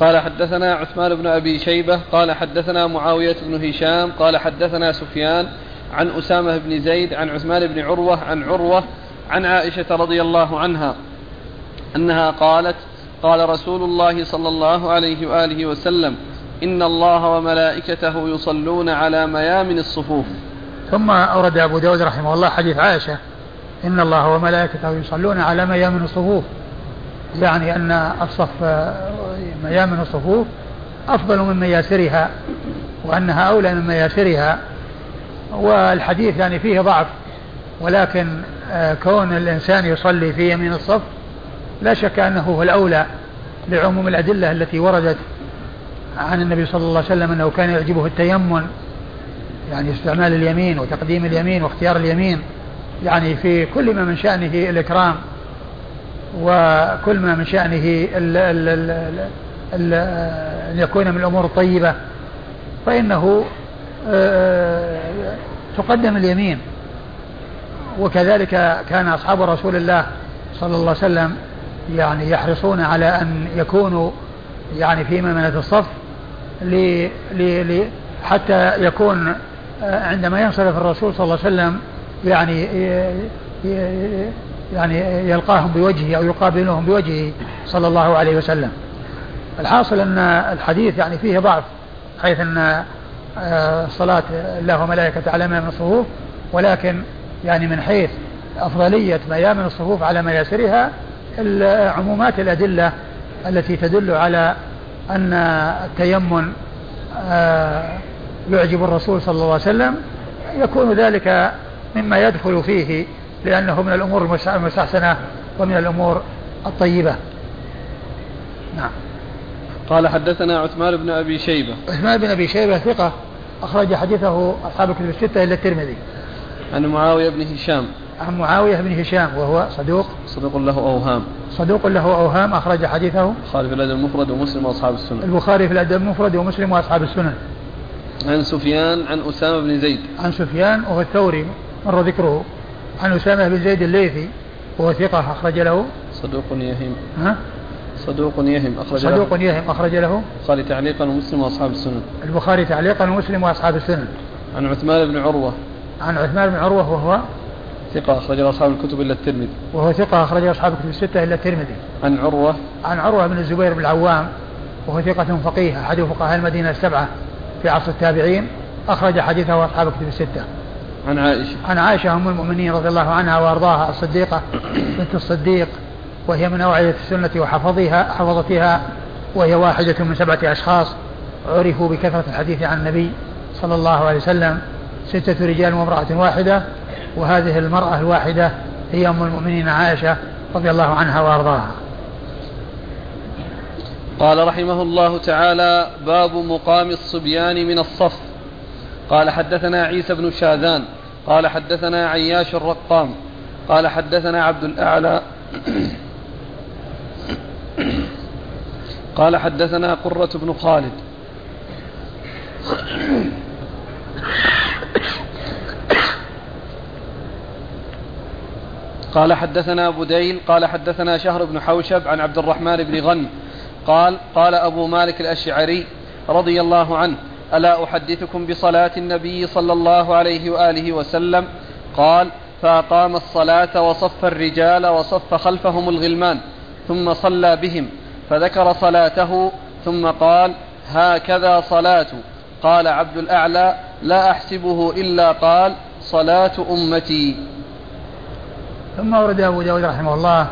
قال حدثنا عثمان بن أبي شيبة قال حدثنا معاوية بن هشام قال حدثنا سفيان عن أسامة بن زيد عن عثمان بن عروة عن عروة عن عائشة رضي الله عنها أنها قالت قال رسول الله صلى الله عليه وآله وسلم إن الله وملائكته يصلون على ميامن الصفوف. ثم أورد أبو داود رحمه الله حديث عائشة إن الله وملائكته يصلون على ميامن الصفوف يعني أن الصف ميامن الصفوف أفضل من مياسرها وأنها أولى من مياسرها. والحديث يعني فيه ضعف ولكن آه، كون الإنسان يصلي في يمين الصف لا شك أنه هو الأولى لعموم الأدلة التي وردت عن النبي صلى الله عليه وسلم أنه كان يعجبه التيمن يعني استعمال اليمين وتقديم اليمين واختيار اليمين يعني في كل ما من شأنه الإكرام وكل ما من شأنه أن يكون من الأمور الطيبة فإنه آه، تقدم اليمين. وكذلك كان أصحاب رسول الله صلى الله عليه وسلم يعني يحرصون على أن يكونوا يعني في ميمنة الصف لي لي حتى يكون عندما ينصرف الرسول صلى الله عليه وسلم يعني يعني يلقاهم بوجهه أو يقابلهم بوجهه صلى الله عليه وسلم. الحاصل أن الحديث يعني فيه ضعف حيث أن آه، صلاة الله وملائكته على من الصفوف ولكن يعني من حيث أفضلية ميامن الصفوف على مياسرها عمومات الأدلة التي تدل على أن التيمن آه، يعجب الرسول صلى الله عليه وسلم يكون ذلك مما يدخل فيه لأنه من الأمور المستحسنة ومن الأمور الطيبة. نعم. قال حدثنا عثمان بن أبي شيبة. عثمان بن أبي شيبة ثقة أخرج حديثه أصحاب الكتب الستة إلا الترمذي. عن معاوية بن هشام. عن معاوية بن هشام وهو صدوق. صدوق له أوهام. صدوق له أوهام أخرج حديثه. البخاري في الأدب المفرد ومسلم وأصحاب السنن. البخاري في الأدب المفرد ومسلم وأصحاب السنن. عن سفيان عن أسامة بن زيد. عن سفيان وهو الثوري مر ذكره. عن أسامة بن زيد الليثي وهو ثقة أخرج له. صدوق يهم. ها؟ صدوق يهم أخرج صدوق له يهم أخرج له. البخاري تعليقا ومسلم وأصحاب السنن. البخاري تعليقا ومسلم وأصحاب السنن. عن عثمان بن عروة. عن عثمان بن عروة وهو ثقة أخرج أصحاب الكتب إلا الترمذي. وهو ثقة أخرج أصحاب الكتب الستة إلا الترمذي. عن عروة. عن عروة بن الزبير بن العوام وهو ثقة فقيه أحد فقهاء المدينة السبعة. في عصر التابعين أخرج حديثه أصحاب الكتب الستة. عن عائشة. عن عائشة أم المؤمنين رضي الله عنها وأرضاها الصديقة بنت الصديق وهي من أوعية السنة وحفظها حفظتها وهي واحدة من سبعة أشخاص عرفوا بكثرة الحديث عن النبي صلى الله عليه وسلم ستة رجال وامرأة واحدة وهذه المرأة الواحدة هي أم المؤمنين عائشة رضي الله عنها وأرضاها. قال رحمه الله تعالى باب مقام الصبيان من الصف. قال حدثنا عيسى بن شاذان. قال حدثنا عياش الرقام. قال حدثنا عبد الأعلى. قال حدثنا قرة بن خالد. قال حدثنا بديل قال حدثنا شهر بن حوشب عن عبد الرحمن بن غن قال قال أبو مالك الأشعري رضي الله عنه ألا أحدثكم بصلاة النبي صلى الله عليه وآله وسلم؟ قال فأقام الصلاة وصف الرجال وصف خلفهم الغلمان ثم صلى بهم فذكر صلاته ثم قال هكذا صلاة. قال عبد الأعلى لا أحسبه إلا قال صلاة أمتي. ثم ورد أبو داود رحمه الله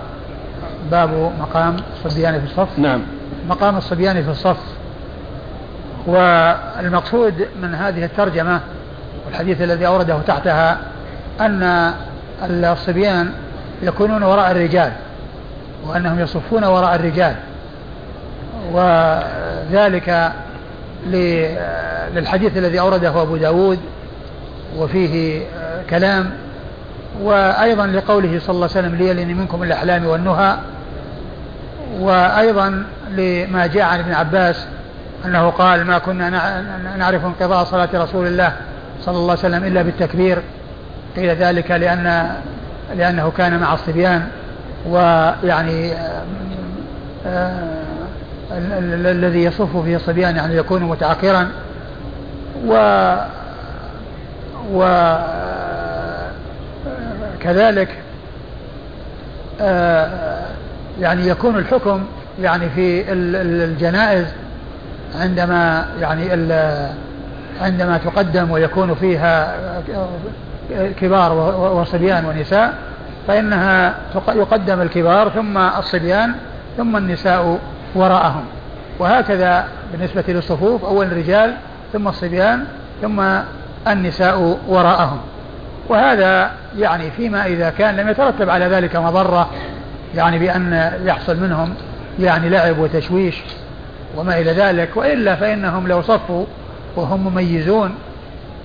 باب مقام الصبيان في الصف. نعم. مقام الصبيان في الصف. والمقصود من هذه الترجمة والحديث الذي أورده تحتها أن الصبيان يكونون وراء الرجال وأنهم يصفون وراء الرجال. وذلك للحديث الذي أورده أبو داود وفيه كلام. وأيضا لقوله صلى الله عليه وسلم ليلني منكم الأحلام والنهى. وأيضا لما جاء عن ابن عباس أنه قال ما كنا نعرف انقضاء صلاة رسول الله صلى الله عليه وسلم إلا بالتكبير. قيل ذلك لأن لأنه كان مع الصبيان ويعني آه، الذي يصف فيه الصبيان يعني يكون متعقرا و وكذلك آه، يعني يكون الحكم يعني في الجنائز عندما يعني عندما تقدم ويكون فيها كبار وصبيان ونساء فإنها يقدم الكبار ثم الصبيان ثم النساء وراءهم. وهكذا بالنسبة للصفوف أول الرجال ثم الصبيان ثم النساء وراءهم. وهذا يعني فيما إذا كان لم يترتب على ذلك مضرة يعني بأن يحصل منهم يعني لعب وتشويش وما إلى ذلك وإلا فإنهم لو صفوا وهم مميزون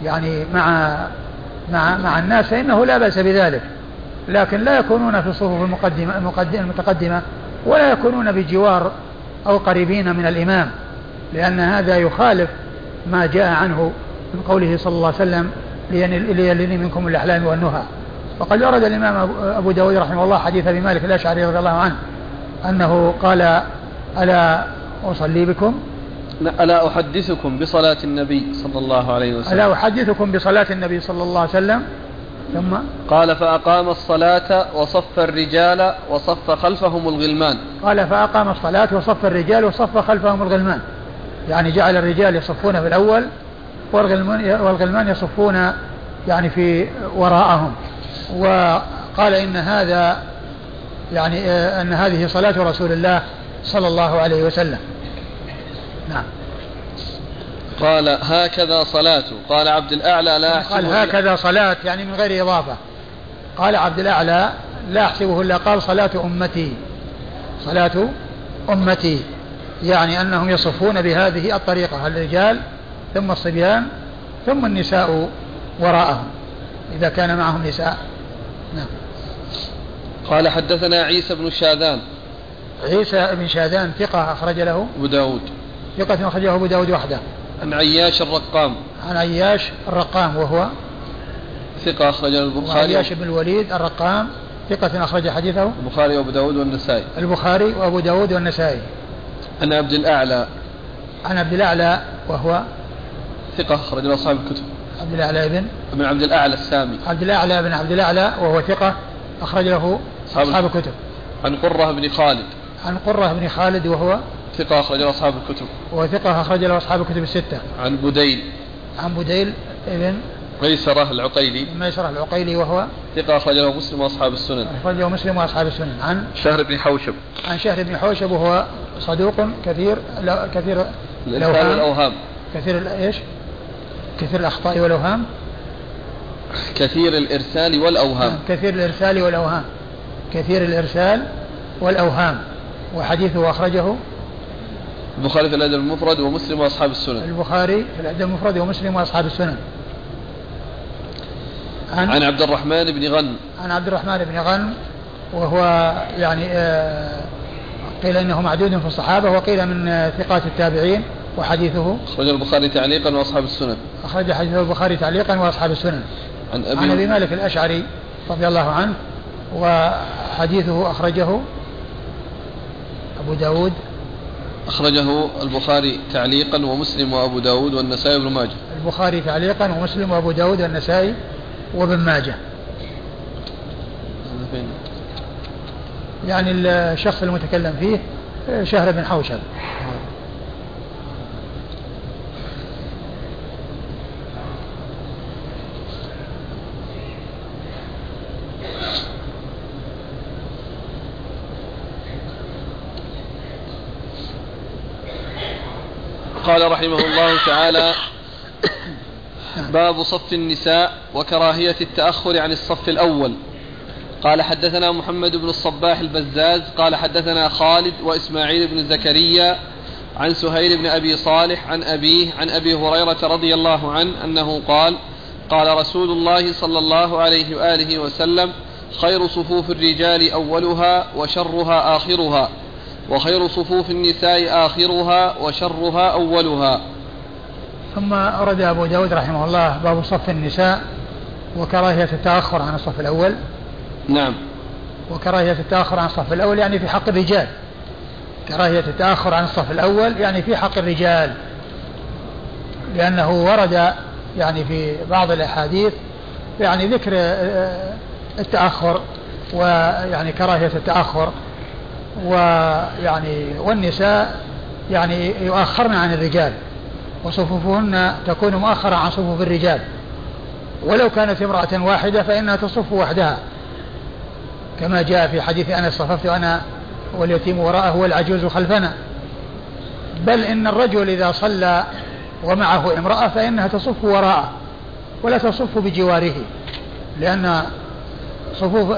يعني مع مع مع الناس فإنه لا بأس بذلك. لكن لا يكونون في الصفوف المقدمة المتقدمة ولا يكونون بجوار أو قريبين من الإمام لأن هذا يخالف ما جاء عنه من قوله صلى الله عليه وسلم ليلني منكم الأحلام والنهى وقد ورد الإمام أبو داود رحمه الله حديث أبي مالك الأشعري رضي الله عنه أنه قال ألا أصلي بكم؟ ألا أحدثكم بصلاة النبي صلى الله عليه وسلم. ألا أحدثكم بصلاة النبي صلى الله عليه وسلم؟ ثم قال فأقام الصلاة وصف الرجال وصف خلفهم الغلمان. قال فأقام الصلاة وصف الرجال وصف خلفهم الغلمان. يعني جعل الرجال يصفون في الأول والغلمان, والغلمان يصفون يعني في وراءهم. وقال إن هذا يعني آه، أن هذه صلاة رسول الله صلى الله عليه وسلم. نعم. قال هكذا صلاة. قال عبد الأعلى لا قال هكذا صلاة يعني من غير إضافة. قال عبد الأعلى لا أحسبه إلا قال صلاة أمتي. صلاة أمتي. يعني أنهم يصفون بهذه الطريقة الرجال ثم الصبيان ثم النساء وراءهم إذا كان معهم نساء. نعم. قال حدثنا عيسى بن شاذان. عيسى بن شاذان ثقة أخرج له؟ أبو داود. ثقة أخرجه أبو داود وحده. عن عياش الرقام. عن عياش الرقام وهو؟ ثقة أخرج البخاري. عياش بن الوليد الرقام. ثقة أخرج حديثه؟ البخاري وأبو داود والنسائي. البخاري وأبو داود والنسائي. عن عبد الأعلى. عن عبد الأعلى وهو؟ ثقة أخرج له أصحاب الكتب. عبد الأعلى بن؟ ابن عبد الأعلى السامي. عبد الأعلى بن عبد الأعلى وهو ثقة أخرج له أصحاب الكتب. عن قرة بن خالد. عن قرة بن خالد وهو ثقة أخرج له أصحاب الكتب. وثقة أخرج له أصحاب الكتب الستة. عن بديل. عن بديل ابن ميسرة العقيلي. ميسرة العقيلي وهو ثقة أخرج له مسلم وأصحاب السنن. أخرج له مسلم وأصحاب السنن. عن شهر بن حوشب. عن شهر بن حوشب وهو صدوق كثير لا كثير الأوهام الأوهام. كثير إيش؟ كثير الأخطاء والأوهام. كثير الإرسال والأوهام. كثير الإرسال والأوهام. كثير الإرسال والأوهام وحديثه أخرجه البخاري في الأدب المفرد ومسلم وأصحاب السنن. البخاري في الأدب المفرد ومسلم وأصحاب السنن. عن, عن عبد الرحمن بن غنم عن عبد الرحمن بن غنم وهو يعني آه قيل إنه معدود في الصحابة وقيل من ثقات التابعين وحديثه. أخرج البخاري تعليقا وأصحاب السنن. أخرج حديثه البخاري تعليقا وأصحاب السنن. عن أبي, عن أبي مالك الأشعري رضي الله عنه وحديثه أخرجه أبو داود. أخرجه البخاري تعليقا ومسلم وأبو داود والنسائي وابن ماجه. البخاري تعليقا ومسلم وأبو داود والنسائي وابن ماجه. يعني الشخص المتكلم فيه شهر بن حوشب. قال رحمه الله تعالى باب صف النساء وكراهية التأخر عن الصف الأول. قال حدثنا محمد بن الصباح البزاز قال حدثنا خالد وإسماعيل بن زكريا عن سهيل بن أبي صالح عن أبيه عن أبي هريرة رضي الله عنه أنه قال قال رسول الله صلى الله عليه وآله وسلم خير صفوف الرجال أولها وشرها آخرها. وخير صفوف النساء آخرها وشرها أولها. ثم أرد أبو داود رحمه الله باب صف النساء وكراهية التأخر عن الصف الأول. نعم. وكراهية التأخر عن الصف الأول يعني في حق الرجال. كراهية التأخر عن الصف الأول يعني في حق الرجال. لأنه ورد يعني في بعض الأحاديث يعني ذكر آه، التأخر ويعني كراهية التأخر. ويعني والنساء يعني يؤخرن عن الرجال وصفوفهن تكون مؤخرة عن صفوف الرجال. ولو كانت امرأة واحدة فإنها تصف وحدها. كما جاء في حديث أنس صففت أنا واليتيم وراءه والعجوز خلفنا. بل إن الرجل إذا صلى ومعه امرأة فإنها تصف وراءه ولا تصف بجواره لأن صفوف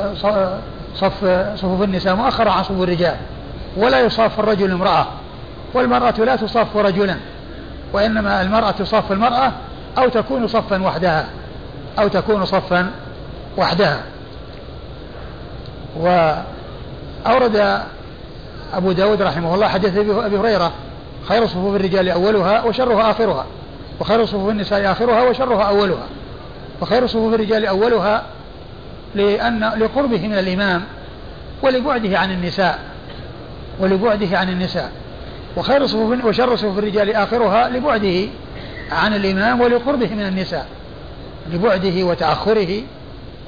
صف صفوف النساء مؤخرة عن صفوف الرجال ولا يصاف الرجل امرأة والمرأة لا تصف رجلا وإنما المرأة تصف المرأة أو تكون صفا وحدها أو تكون صفا وحدها. وأورد أبو داود رحمه الله حديث أبي هريرة خير صفوف الرجال أولها وشرها آخرها وخير صفوف النساء آخرها وشرها أولها وخير صفوف الرجال أولها لأن لقربه من الإمام ولبعده عن النساء ولبعده عن النساء. وخير صفوف وشر صفوف الرجال آخرها لبعده عن الإمام ولقربه من النساء. لبعده وتأخره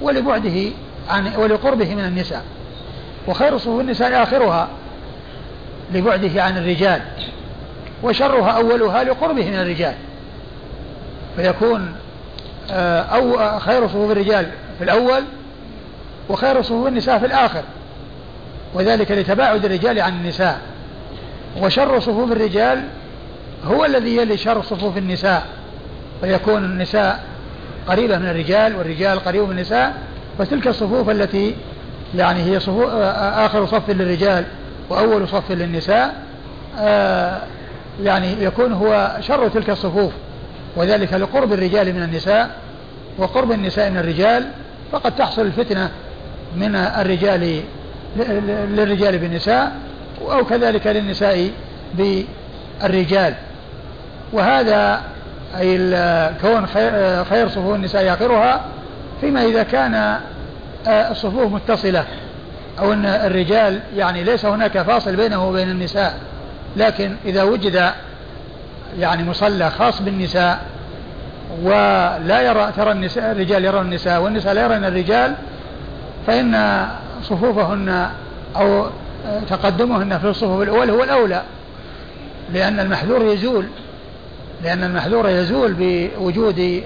ولبعده عن ولقربه من النساء. وخير صفوف النساء آخرها لبعده عن الرجال وشرها أولها لقربه من الرجال. فيكون آه، أو خير صفوف الرجال في الأول وخير صفوف النساء في الآخر وذلك لتباعد الرجال عن النساء. وشر صفوف الرجال هو الذي يلي شر صفوف النساء فيكون النساء قريبة من الرجال والرجال قريب من النساء فتلك الصفوف التي يعني هي صفوف آخر صف للرجال وأول صف للنساء آه، يعني يكون هو شر تلك الصفوف. وذلك لقرب الرجال من النساء وقرب النساء من الرجال فقد تحصل الفتنة من الرجال للرجال بالنساء أو كذلك للنساء بالرجال. وهذا أي كون خير صفوف النساء آخرها فيما إذا كان آه، الصفوف متصلة أو أن الرجال يعني ليس هناك فاصل بينه وبين النساء لكن إذا وجد يعني مصلى خاص بالنساء ولا يرى ترى النساء الرجال يرون النساء والنساء لا يرون الرجال فإن صفوفهن أو تقدمهن في الصفوف الأول هو الأولى لأن المحذور يزول لأن المحذور يزول بوجود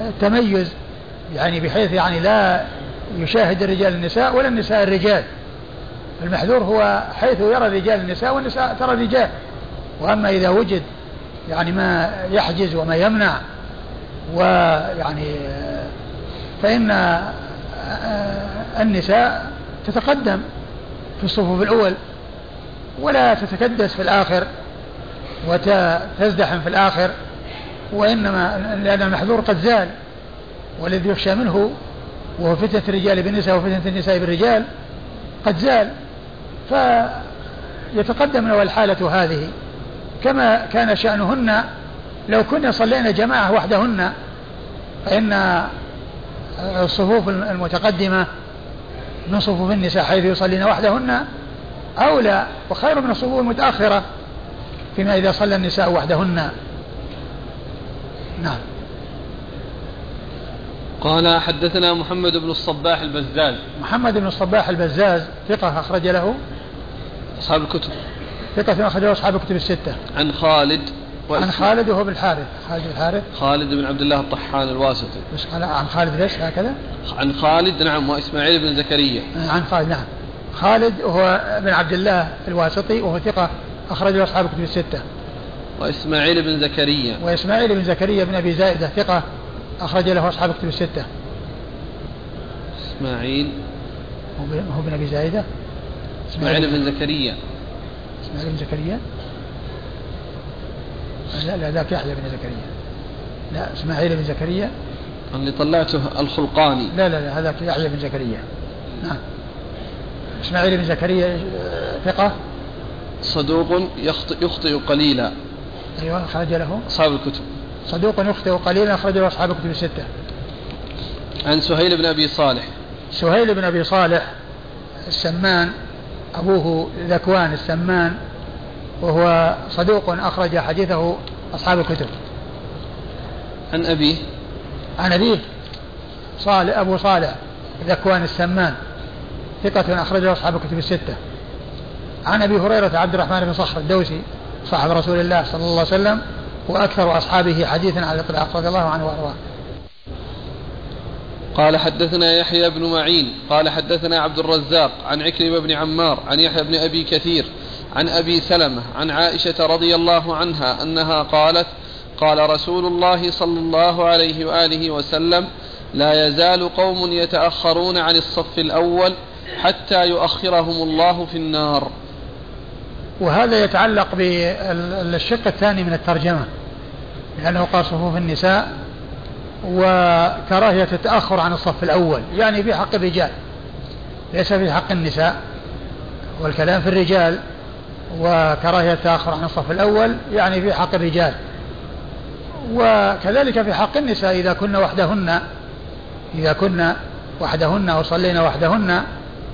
التميز يعني بحيث يعني لا يشاهد الرجال النساء ولا النساء الرجال. المحذور هو حيث يرى الرجال النساء والنساء ترى الرجال. وأما إذا وجد يعني ما يحجز وما يمنع ويعني فإن النساء تتقدم في الصفوف الأول ولا تتكدس في الآخر وتزدحم في الآخر وإنما لأن المحذور قد زال والذي يخشى منه وهو فتنة الرجال بالنساء وفتنة النساء بالرجال قد زال. فيتقدم له الحالة هذه كما كان شأنهن لو كنا صلينا جماعة وحدهن فإن الصفوف المتقدمة من صفوف النساء حيث يصلين وحدهن أولى وخير من الصفوف المتأخرة فيما إذا صلى النساء وحدهن. نعم. قال حدثنا محمد بن الصباح البزاز. محمد بن الصباح البزاز ثقة أخرج له أصحاب الكتب. ثقة أخرج له أصحاب الكتب الستة. عن خالد عن خالد وهو بالحارث. خالد الحارث. خالد بن عبد الله الطحان الواسطي. بس عن خالد ليش هكذا؟ عن خالد نعم وإسماعيل بن زكريا. عن خالد نعم. خالد وهو بن عبد الله الواسطي وهو ثقة أخرج له أصحاب الكتب الستة. وإسماعيل بن زكريا. وإسماعيل بن زكريا بن أبي زائدة ثقة أخرج له أصحاب الكتب الستة. إسماعيل. هو بن أبي زائدة. إسماعيل بن زكريا. إسماعيل بن زكريا. لا لا ذاك يحيى بن زكريا. لا إسماعيل بن زكريا. اللي طلعته الخلقاني. لا لا لا هذاك يحيى بن زكريا. نعم. إسماعيل بن زكريا ثقة؟ صدوق يخطئ, يخطئ قليلا. أيوة خرج له. أصحاب الكتب. صدوق يخطئ قليلا أخرج له أصحاب الكتب الستة. عن سهيل بن أبي صالح. سهيل بن أبي صالح السمان أبوه ذكوان السمان. وهو صدوق أخرج حديثه أصحاب الكتب. عن أبيه؟ عن أبيه صالح أبو صالح ذكوان السمان ثقة أخرجه أصحاب الكتب الستة. عن أبي هريرة عبد الرحمن بن صخر الدوسي صاحب رسول الله صلى الله عليه وسلم وأكثر أصحابه حديثا على الإطلاق رضي الله عنه وأرضاه. قال حدثنا يحيى بن معين قال حدثنا عبد الرزاق عن عكرمة بن عمار عن يحيى بن أبي كثير عن أبي سلمة عن عائشة رضي الله عنها أنها قالت قال رسول الله صلى الله عليه وآله وسلم لا يزال قوم يتأخرون عن الصف الأول حتى يؤخرهم الله في النار. وهذا يتعلق بالشق الثاني من الترجمة لأنه قال صفوف النساء وكراهية التأخر عن الصف الأول يعني في حق الرجال ليس في حق النساء والكلام في الرجال وكراهية التأخر عن الصف الأول يعني في حق الرجال. وكذلك في حق النساء إذا كنا وحدهن إذا كنا وحدهن وصلينا وحدهن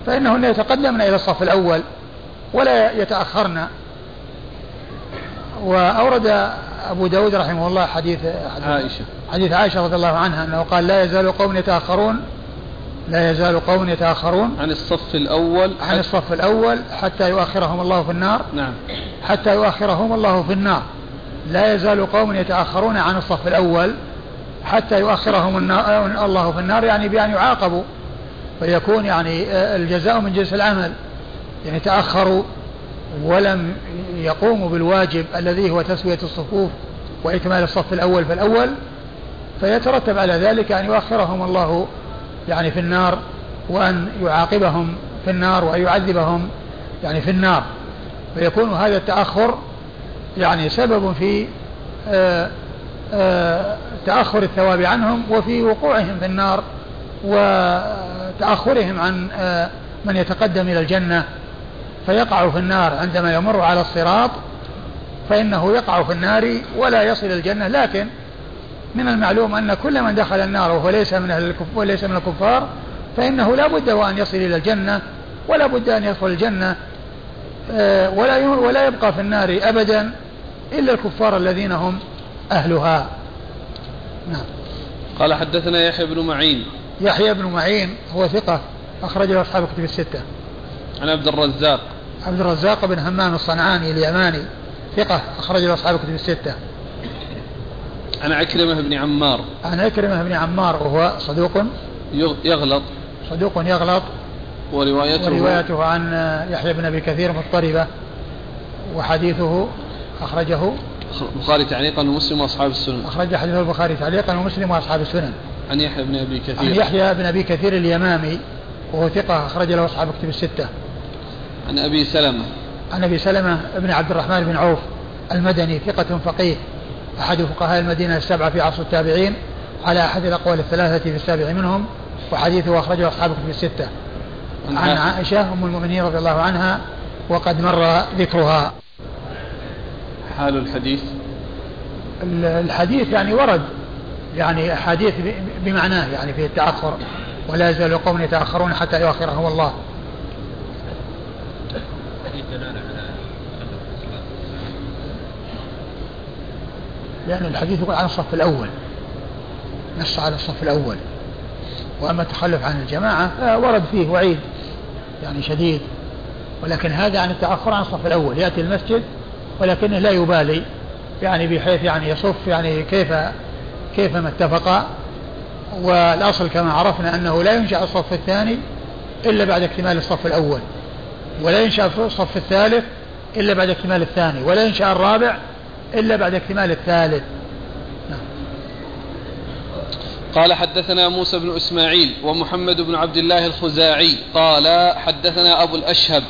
فإنهن يتقدمن إلى الصف الأول ولا يتأخرن. وأورد أبو داود رحمه الله حديث, حديث عائشة. حديث عائشة رضي الله عنها أنه قال لا يزال قوم يتأخرون لا يزال قوم يتأخرون عن الصف الأول عن الصف الأول حتى يؤخرهم الله في النار. نعم. حتى يؤخرهم الله في النار. لا يزال قوم يتأخرون عن الصف الأول حتى يؤخرهم الله في النار يعني بأن يعاقبوا. فيكون يعني الجزاء من جنس العمل. يعني تأخروا ولم يقوموا بالواجب الذي هو تسوية الصفوف وإكمال الصف الأول فالأول فيترتب على ذلك أن يؤخرهم الله يعني في النار وأن يعاقبهم في النار وأن يعذبهم يعني في النار. فيكون هذا التأخر يعني سبب في آآ آآ تأخر الثواب عنهم وفي وقوعهم في النار وتأخرهم عن من يتقدم إلى الجنة. فيقع في النار عندما يمر على الصراط فإنه يقع في النار ولا يصل الجنة. لكن من المعلوم أن كل من دخل النار وهو ليس من أهل وليس من الكفار فإنه لا بد وأن يصل إلى الجنة ولا بد أن يدخل الجنة آه، ولا ولا يبقى في النار أبدا إلا الكفار الذين هم أهلها. نعم. قال حدثنا يحيى بن معين. يحيى بن معين هو ثقة أخرج له أصحاب كتب الستة. عن عبد الرزاق. عبد الرزاق بن همام الصنعاني اليماني ثقة أخرج له أصحاب كتب الستة. عن عكرمة بن عمار. عن عكرمة بن عمار وهو صدوق. يغلط. صدوق يغلط. وروايته وروايته عن يحيى بن أبي كثير مضطربة. وحديثه اخرجه البخاري تعليقا ومسلم وأصحاب السنن. أخرج حديثه البخاري تعليقا ومسلم وأصحاب السنن. عن يحيى بن أبي كثير. عن يحيى بن أبي كثير اليمامي. وهو ثقة أخرج له أصحاب كتب الستة. عن أبي سلمة. عن أبي سلمة بن عبد الرحمن بن عوف المدني ثقة فقيه. أحد فقهاء المدينة السبعة في عصر التابعين على أحد الأقوال الثلاثة في السابع منهم وحديثه أخرجه أصحاب كتب الستة. عن عائشة أم المؤمنين رضي الله عنها وقد مر ذكرها. حال الحديث؟ الحديث يعني ورد يعني أحاديث بمعناه يعني في التأخر ولا يزال قوم يتأخرون حتى يؤخرهم الله. لأن الحديث يقول عن الصف الأول. نص على الصف الأول. وأما التخلف عن الجماعة ورد فيه وعيد يعني شديد. ولكن هذا عن التأخر عن الصف الأول. يأتي المسجد ولكنه لا يبالي يعني بحيث يعني يصف يعني كيف كيفما اتفق. والأصل كما عرفنا أنه لا ينشأ الصف الثاني إلا بعد اكتمال الصف الأول. ولا ينشأ الصف الثالث إلا بعد اكتمال الثاني. ولا ينشأ الرابع إلا بعد اكتمال الثالث. قال حدثنا موسى بن إسماعيل ومحمد بن عبد الله الخزاعي قال حدثنا أبو الأشهب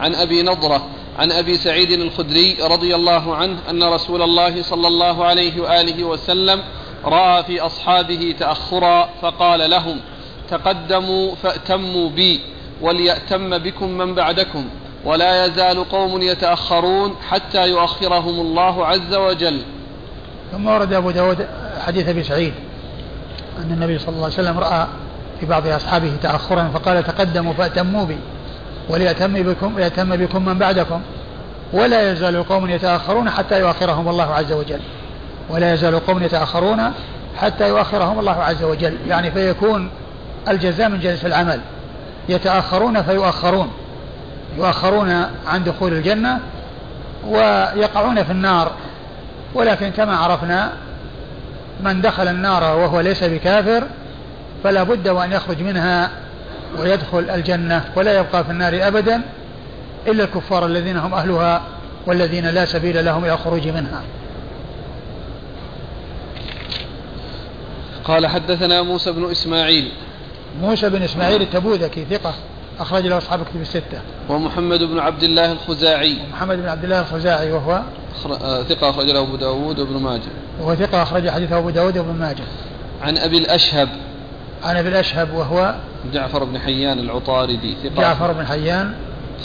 عن أبي نضرة عن أبي سعيد الخدري رضي الله عنه أن رسول الله صلى الله عليه وآله وسلم رأى في أصحابه تأخرا فقال لهم تقدموا فأتموا بي وليأتم بكم من بعدكم ولا يزال قوم يتأخرون حتى يؤخرهم الله عز وجل. ثم ورد أبو داود حديث أبي سعيد أن النبي صلى الله عليه وسلم رأى في بعض أصحابه تأخرا فقال تقدموا فأتموا بي وليأتم بكم يأتم بكم من بعدكم. ولا يزال قوم يتأخرون حتى يؤخرهم الله عز وجل. ولا يزال قوم يتأخرون حتى يؤخرهم الله عز وجل. يعني فيكون الجزاء من جنس العمل. يتأخرون فيؤخرون. يؤخرون عن دخول الجنة ويقعون في النار. ولكن كما عرفنا من دخل النار وهو ليس بكافر فلا بد وأن يخرج منها ويدخل الجنة ولا يبقى في النار أبدا إلا الكفار الذين هم أهلها والذين لا سبيل لهم إلى الخروج منها. قال حدثنا موسى بن إسماعيل. موسى بن إسماعيل التبوذكي ثقة. أخرج له أصحاب كتب الستة. ومحمد بن عبد الله الخزاعي. محمد بن عبد الله الخزاعي وهو آه، ثقة أخرج له أبو داود وابن ماجه. وهو ثقة أخرج حديثه أبو داود وابن ماجه. عن أبي الأشهب. عن أبي الأشهب وهو جعفر بن حيان العطاردي ثقة. جعفر بن حيان.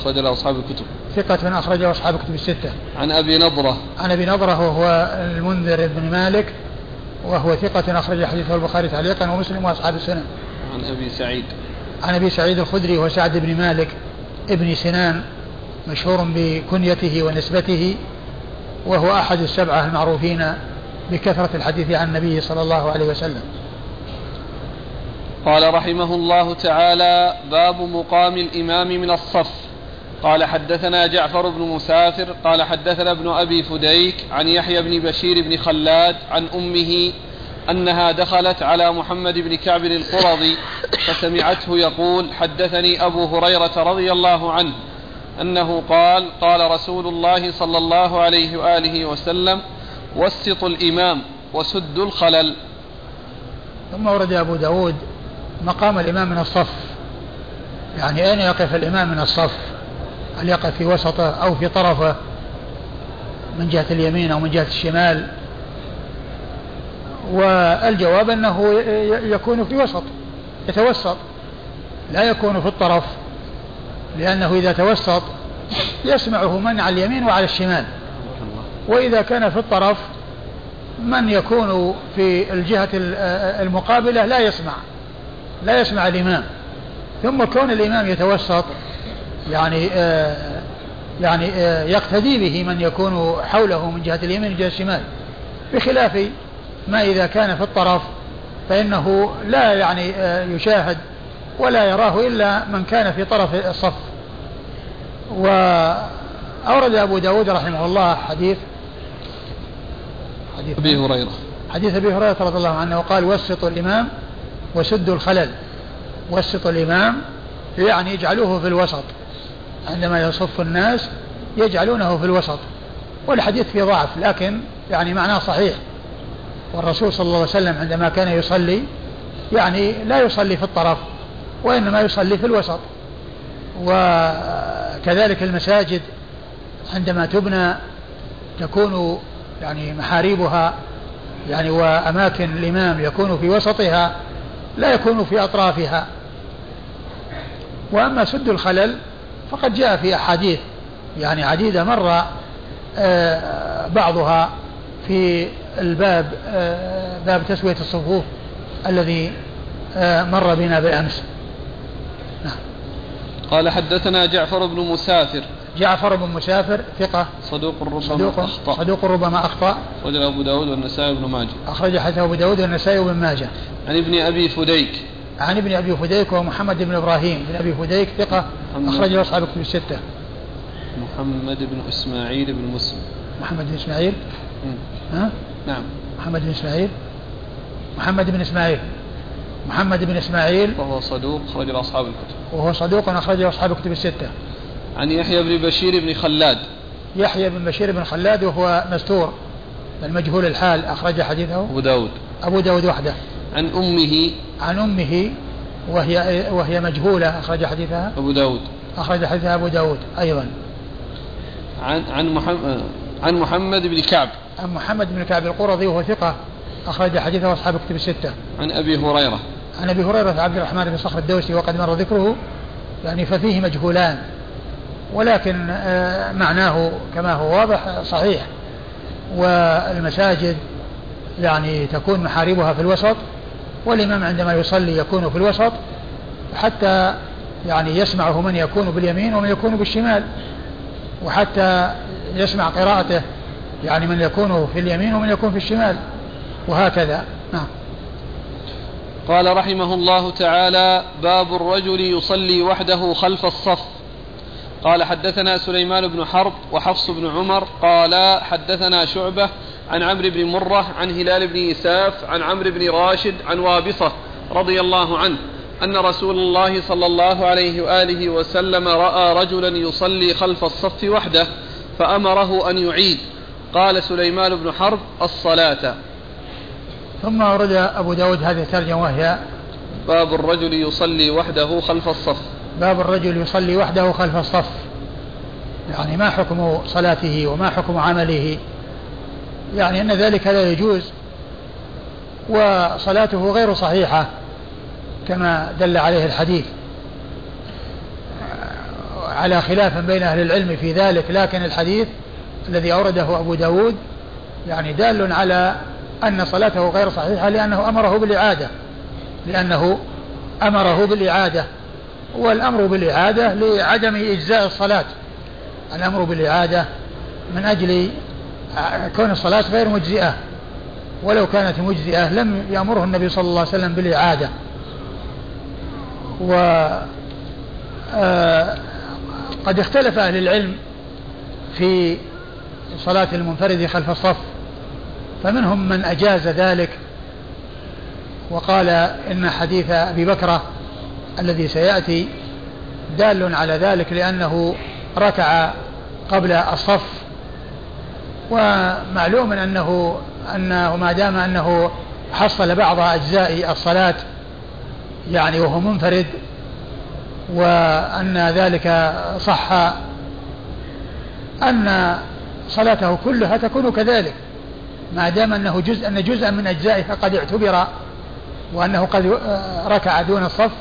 أخرج له أصحاب الكتب. ثقة من أخرجه أصحاب الكتب الستة. عن أبي نضرة. عن أبي نضرة وهو المنذر بن مالك وهو ثقة أخرج حديثه البخاري تعليقا ومسلم وأصحاب السنة عن أبي سعيد. عن أبي سعيد الخدري وسعد بن مالك ابن سنان مشهور بكنيته ونسبته وهو أحد السبعة المعروفين بكثرة الحديث عن النبي صلى الله عليه وسلم. قال رحمه الله تعالى باب مقام الإمام من الصف. قال حدثنا جعفر بن مسافر قال حدثنا ابن أبي فديك عن يحيى بن بشير بن خلاد عن أمه أنها دخلت على محمد بن كعب القرظي فسمعته يقول حدثني أبو هريرة رضي الله عنه أنه قال قال رسول الله صلى الله عليه وآله وسلم وسطوا الإمام وسدوا الخلل. ثم ورد أبو داود مقام الإمام من الصف. يعني أين يقف الإمام من الصف؟ هل يقف في وسطه أو في طرفه؟ من جهة اليمين أو من جهة الشمال؟ والجواب أنه يكون في وسط يتوسط لا يكون في الطرف لأنه إذا توسط يسمعه من على اليمين وعلى الشمال. وإذا كان في الطرف من يكون في الجهة المقابلة لا يسمع لا يسمع الإمام. ثم كون الإمام يتوسط يعني آه يعني آه يقتدي به من يكون حوله من جهة اليمين وجهة الشمال بخلاف ما إذا كان في الطرف فإنه لا يعني آه يشاهد ولا يراه إلا من كان في طرف الصف. وأورد أبو داود رحمه الله حديث حديث أبي هريرة. حديث أبي هريرة رضي الله عنه وقال وسطوا الإمام وسدوا الخلل. وسطوا الإمام يعني يجعلوه في الوسط. عندما يصف الناس يجعلونه في الوسط. والحديث فيه ضعف لكن يعني معناه صحيح. والرسول صلى الله عليه وسلم عندما كان يصلي يعني لا يصلي في الطرف وإنما يصلي في الوسط. وكذلك المساجد عندما تبنى تكون يعني محاريبها يعني وأماكن الإمام يكون في وسطها لا يكون في أطرافها. وأما سد الخلل فقد جاء في أحاديث يعني عديدة مر آه، بعضها في الباب آه، باب تسوية الصفوف الذي آه، مر بنا بالأمس. نعم. قال حدثنا جعفر بن مسافر. جعفر بن مسافر ثقة. صدوق ربما صدوق أخطأ. صدوق ربما أخطأ. أخرج أبو داود والنسائي بن ماجه. أخرج حديث أبو داود والنسائي بن ماجه. عن ابن أبي فديك. عن ابن أبي فديك ومحمد بن إبراهيم. بن أبي فديك ثقة. أخرج له أصحاب الكتب الستة. محمد بن إسماعيل بن مسلم. محمد بن إسماعيل. ها؟ نعم. محمد بن إسماعيل؟ محمد بن إسماعيل. محمد بن إسماعيل. وهو صدوق أخرج له أصحاب الكتب. وهو صدوق أخرج له أصحاب الكتب الستة. عن يحيى بن بشير بن خلاد. يحيى بن بشير بن خلاد وهو مستور. المجهول الحال أخرج حديثه. أبو داود. أبو داود وحده. عن أمه. عن أمه وهي وهي مجهولة أخرج حديثها. أبو داود. أخرج حديثها أبو داود أيضا. عن عن محمد عن محمد بن كعب. عن محمد بن كعب القرظي وهو ثقة أخرج حديثه أصحاب الكتب الستة. عن أبي هريرة. عن أبي هريرة عبد الرحمن بن صخر الدوسي وقد مر ذكره يعني ففيه مجهولان ولكن آه، معناه كما هو واضح صحيح. والمساجد يعني تكون محاربها في الوسط والإمام عندما يصلي يكون في الوسط حتى يعني يسمعه من يكون باليمين ومن يكون بالشمال وحتى يسمع قراءته. يعني من يكون في اليمين ومن يكون في الشمال. وهكذا. نعم. قال رحمه الله تعالى باب الرجل يصلي وحده خلف الصف. قال حدثنا سليمان بن حرب وحفص بن عمر قال حدثنا شعبة عن عمرو بن مرة عن هلال بن إساف عن عمرو بن راشد عن وابصة رضي الله عنه أن رسول الله صلى الله عليه وآله وسلم رأى رجلا يصلي خلف الصف وحده فأمره أن يعيد. قال سليمان بن حرب الصلاة. ثم ورد أبو داود هذه الترجمة وهي باب الرجل يصلي وحده خلف الصف. باب الرجل يصلي وحده خلف الصف. يعني ما حكم صلاته وما حكم عمله. يعني أن ذلك لا يجوز وصلاته غير صحيحة كما دل عليه الحديث. على خلاف بين أهل العلم في ذلك لكن الحديث الذي أورده أبو داود يعني دال على أن صلاته غير صحيحة لأنه أمره بالإعادة لأنه أمره بالإعادة والأمر بالإعادة لعدم إجزاء الصلاة. الأمر بالإعادة من أجل كون الصلاة غير مجزئة ولو كانت مجزئة لم يأمره النبي صلى الله عليه وسلم بالإعادة. و آه، قد اختلف أهل العلم في صلاة المنفرد خلف الصف فمنهم من أجاز ذلك وقال إن حديث أبي بكرة الذي سيأتي دال على ذلك لأنه ركع قبل الصف ومعلوم أنه أنه ما دام أنه حصل بعض أجزاء الصلاة يعني وهو منفرد وأن ذلك صح أن صلاته كلها تكون كذلك. ما دام أنه جزء أن جزءا من أجزائها قد اعتبر وأنه قد ركع دون الصف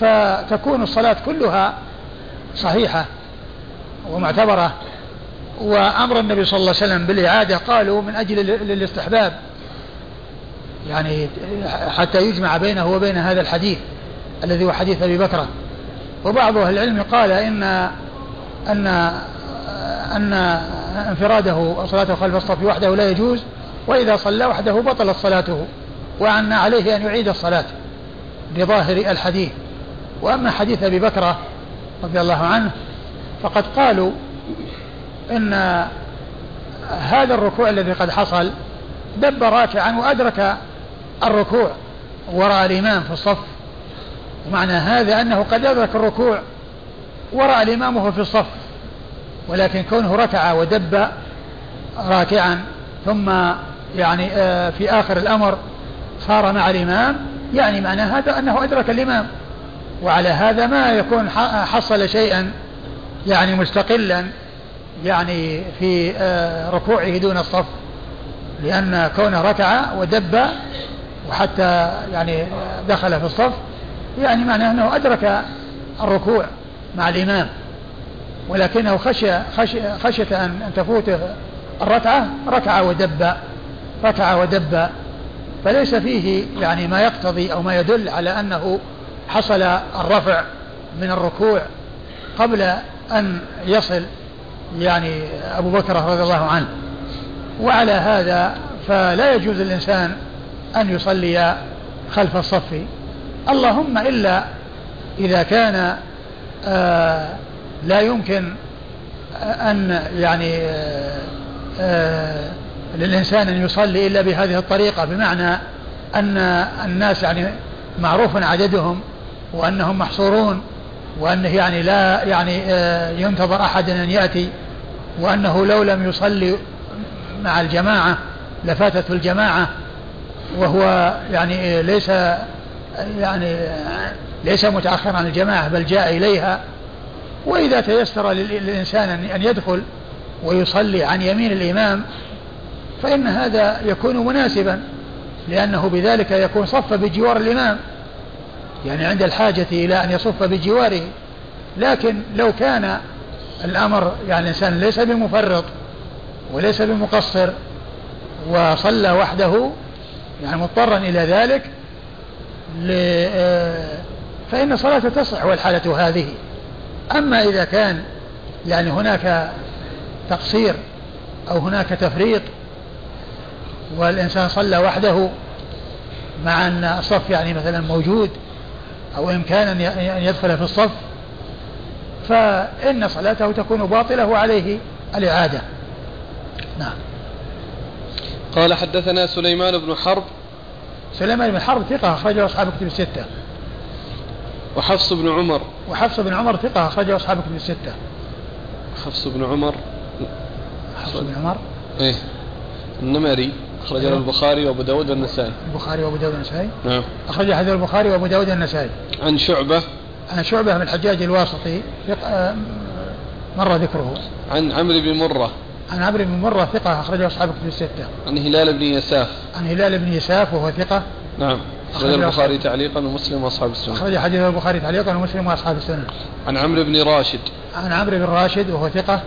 فتكون الصلاة كلها صحيحة ومعتبرة. وأمر النبي صلى الله عليه وسلم بالإعادة قالوا من أجل الاستحباب يعني حتى يجمع بينه وبين هذا الحديث الذي هو حديث أبي بكرة وبعض أهل العلم قال إن أن أن انفراده وصلاته خلف الصف وحده لا يجوز وإذا صلى وحده بطلت صلاته وأن عليه أن يعيد الصلاة لظاهر الحديث. وأما حديث أبي بكرة رضي الله عنه فقد قالوا إن هذا الركوع الذي قد حصل دب راكعا وأدرك الركوع وراء الإمام في الصف. ومعنى هذا أنه قد أدرك الركوع وراء الإمام وهو في الصف. ولكن كونه ركع ودب راكعا ثم يعني آه، في آخر الأمر صار مع الإمام يعني معنى هذا أنه أدرك الإمام. وعلى هذا ما يكون حصل شيئا يعني مستقلا يعني في آه، ركوعه دون الصف لأن كونه ركع ودب وحتى يعني دخل في الصف يعني معناه أنه أدرك الركوع مع الإمام. ولكنه خشي خشي خشية أن تفوته الركعة ركع ودب ركع ودب. فليس فيه يعني ما يقتضي أو ما يدل على أنه حصل الرفع من الركوع قبل أن يصل يعني أبو بكر رضي الله عنه. وعلى هذا فلا يجوز للإنسان أن يصلي خلف الصف. اللهم إلا إذا كان آه لا يمكن أن يعني آه آه للإنسان أن يصلي إلا بهذه الطريقة بمعنى أن الناس يعني معروف عددهم وأنهم محصورون وأنه يعني لا يعني آه ينتظر أحد أن يأتي وأنه لو لم يصلي مع الجماعة لفاتته الجماعة وهو يعني ليس يعني ليس متأخرا عن الجماعة بل جاء إليها وإذا تيسر للإنسان أن يدخل ويصلي عن يمين الإمام فإن هذا يكون مناسبا لأنه بذلك يكون صف بجوار الإمام. يعني عند الحاجة إلى أن يصف بجواره. لكن لو كان الأمر يعني الإنسان ليس بمفرط وليس بمقصر وصلى وحده يعني مضطرا إلى ذلك آه، فإن صلاته تصح والحالة هذه. أما إذا كان يعني هناك تقصير أو هناك تفريط والإنسان صلى وحده مع أن الصف يعني مثلا موجود أو إمكان أن يدخل في الصف فإن صلاته تكون باطلة وعليه الإعادة. نعم. قال حدثنا سليمان بن حرب. سليمان بن حرب ثقة أخرجه أصحاب كتب الستة. وحفص بن عمر. وحفص بن عمر ثقة أخرجه أصحاب كتب الستة. حفص بن عمر. حفص بن عمر. إيه. النمري أخرج له البخاري وأبو داود والنسائي. البخاري وأبو داود والنسائي. نعم. أخرج حديث البخاري وأبو داود والنسائي. عن شعبة. عن شعبة بن الحجاج الواسطي. آه، مر ذكره. عن عمرو بن مرة. عن عمرو بن مرة ثقة أخرجه أصحاب كتب الستة. عن هلال بن يساف. عن هلال بن يساف وهو ثقة. نعم. أخرج البخاري تعليقا ومسلم وأصحاب السنة. أخرج حديث البخاري تعليقا ومسلم وأصحاب السنة. عن عمرو بن راشد. عن عمرو بن راشد وهو ثقة.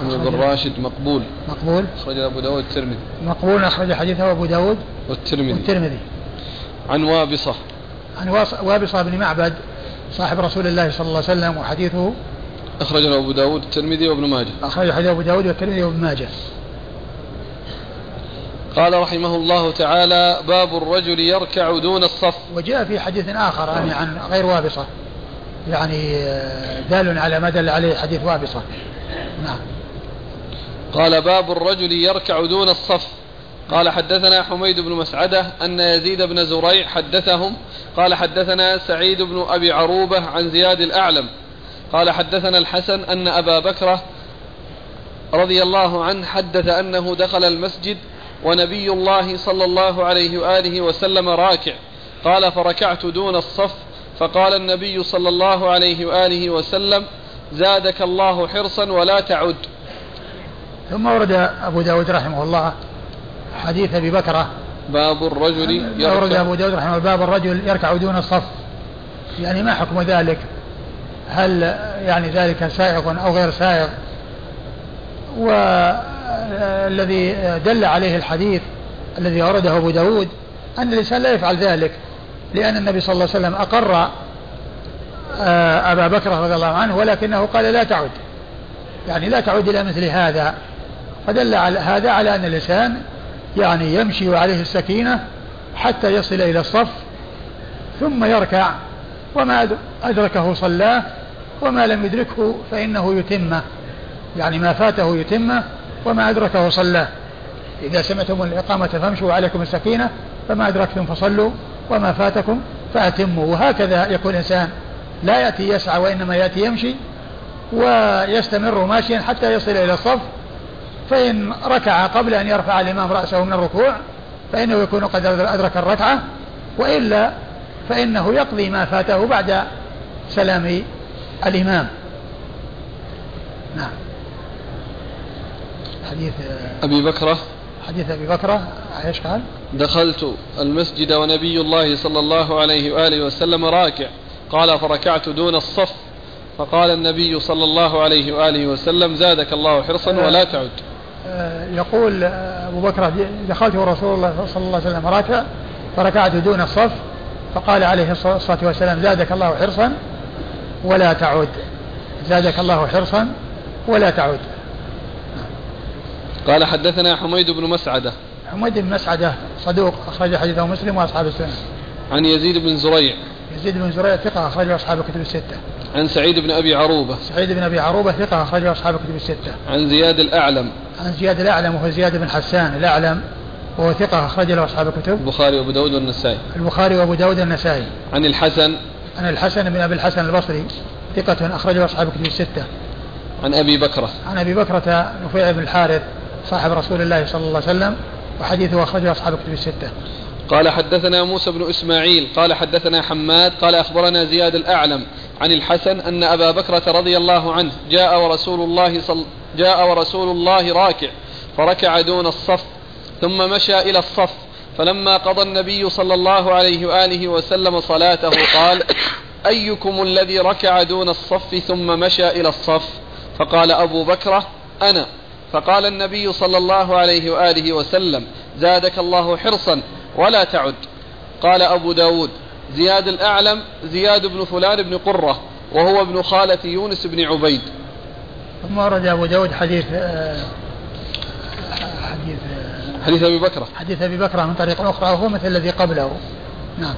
عمرو بن راشد مقبول. مقبول. أخرج أبو داود الترمذي. مقبول. أخرج حديثه أبو داود والترمذي. والترمذي. عن وابصة. عن وابصة بن معبد صاحب رسول الله صلى الله عليه وسلم وحديثه. أخرج له أبو داود الترمذي وابن ماجه. أخرج حديث أبو داود والترمذي وابن ماجه. قال رحمه الله تعالى باب الرجل يركع دون الصف. وجاء في حديث آخر يعني عن غير وابصة. يعني آه، دال على ما دل عليه حديث وابصة. نعم. قال باب الرجل يركع دون الصف. قال حدثنا حميد بن مسعدة أن يزيد بن زريع حدثهم. قال حدثنا سعيد بن أبي عروبة عن زياد الأعلم. قال حدثنا الحسن أن أبا بكرة رضي الله عنه حدث أنه دخل المسجد ونبي الله صلى الله عليه وآله وسلم راكع. قال فركعت دون الصف. فقال النبي صلى الله عليه وآله وسلم زادك الله حرصا ولا تعد. ثم ورد أبو داود رحمه الله حديث أبي بكرة. باب الرجل يركع. ورد أبو داود رحمه الله باب الرجل يركع دون الصف. يعني ما حكم ذلك؟ هل يعني ذلك سائغ أو غير سائغ والذي دل عليه الحديث الذي أورده أبو داود أن الإنسان لا يفعل ذلك لأن النبي صلى الله عليه وسلم أقر آه، أبا بكر رضي الله عنه ولكنه قال لا تعد. يعني لا تعود إلى مثل هذا. فدل على هذا على أن الإنسان يعني يمشي وعليه السكينة حتى يصل إلى الصف ثم يركع وما أدركه صلاه وما لم يدركه فإنه يتمه. يعني ما فاته يتمه وما أدركه صلاه. إذا سمعتم الإقامة فامشوا عليكم السكينة فما أدركتم فصلوا وما فاتكم فأتموا. وهكذا يكون الإنسان لا يأتي يسعى وإنما يأتي يمشي ويستمر ماشيا حتى يصل إلى الصف فإن ركع قبل أن يرفع الإمام رأسه من الركوع فإنه يكون قد أدرك الركعة وإلا فإنه يقضي ما فاته بعد سلام الإمام. نعم. حديث أبي بكرة. حديث أبي بكرة إيش قال؟ دخلت المسجد ونبي الله صلى الله عليه وآله وسلم راكع. قال فركعت دون الصف. فقال النبي صلى الله عليه وآله وسلم زادك الله حرصا ولا تعد. آه، يقول أبو بكر دخلت رسول الله صلى الله عليه وسلم راكع فركعت دون الصف. فقال عليه الصلاة والسلام زادك الله حرصا ولا تعد. زادك الله حرصا ولا تعد. قال حدثنا حميد بن مسعدة. حميد بن مسعدة صدوق أخرج حديثه مسلم وأصحاب السنة. عن يزيد بن زريع. يزيد بن زريع ثقة أخرج أصحاب الكتب الستة. عن سعيد بن أبي عروبة. سعيد بن أبي عروبة ثقة أخرج أصحاب الكتب الستة. عن زياد الأعلم. عن زياد الأعلم وهو زياد بن حسان الأعلم وهو ثقة أخرج له أصحاب الكتب. البخاري وأبو داود والنسائي. البخاري وأبو داود والنسائي. عن الحسن. عن الحسن بن أبي الحسن البصري ثقة أخرجه أصحاب الكتب الستة. عن أبي بكرة. عن أبي بكرة نفيع بن الحارث صاحب رسول الله صلى الله عليه وسلم وحديثه أخرجه أصحاب الكتب الستة. قال حدثنا موسى بن إسماعيل قال حدثنا حماد قال أخبرنا زياد الأعلم عن الحسن أن أبا بكرة رضي الله عنه جاء ورسول الله صل جاء ورسول الله راكع فركع دون الصف ثم مشى إلى الصف فلما قضى النبي صلى الله عليه وآله وسلم صلاته قال أيكم الذي ركع دون الصف ثم مشى إلى الصف؟ فقال أبو بكرة أنا. فقال النبي صلى الله عليه وآله وسلم زادك الله حرصا ولا تعد. قال أبو داود زياد الأعلم زياد بن فلان بن قرة وهو ابن خالة يونس بن عبيد. ثم ورد أبو داود حديث آه، حديث حديث أبي بكرة. حديث أبي بكرة من طريق أخرى وهو مثل الذي قبله. نعم.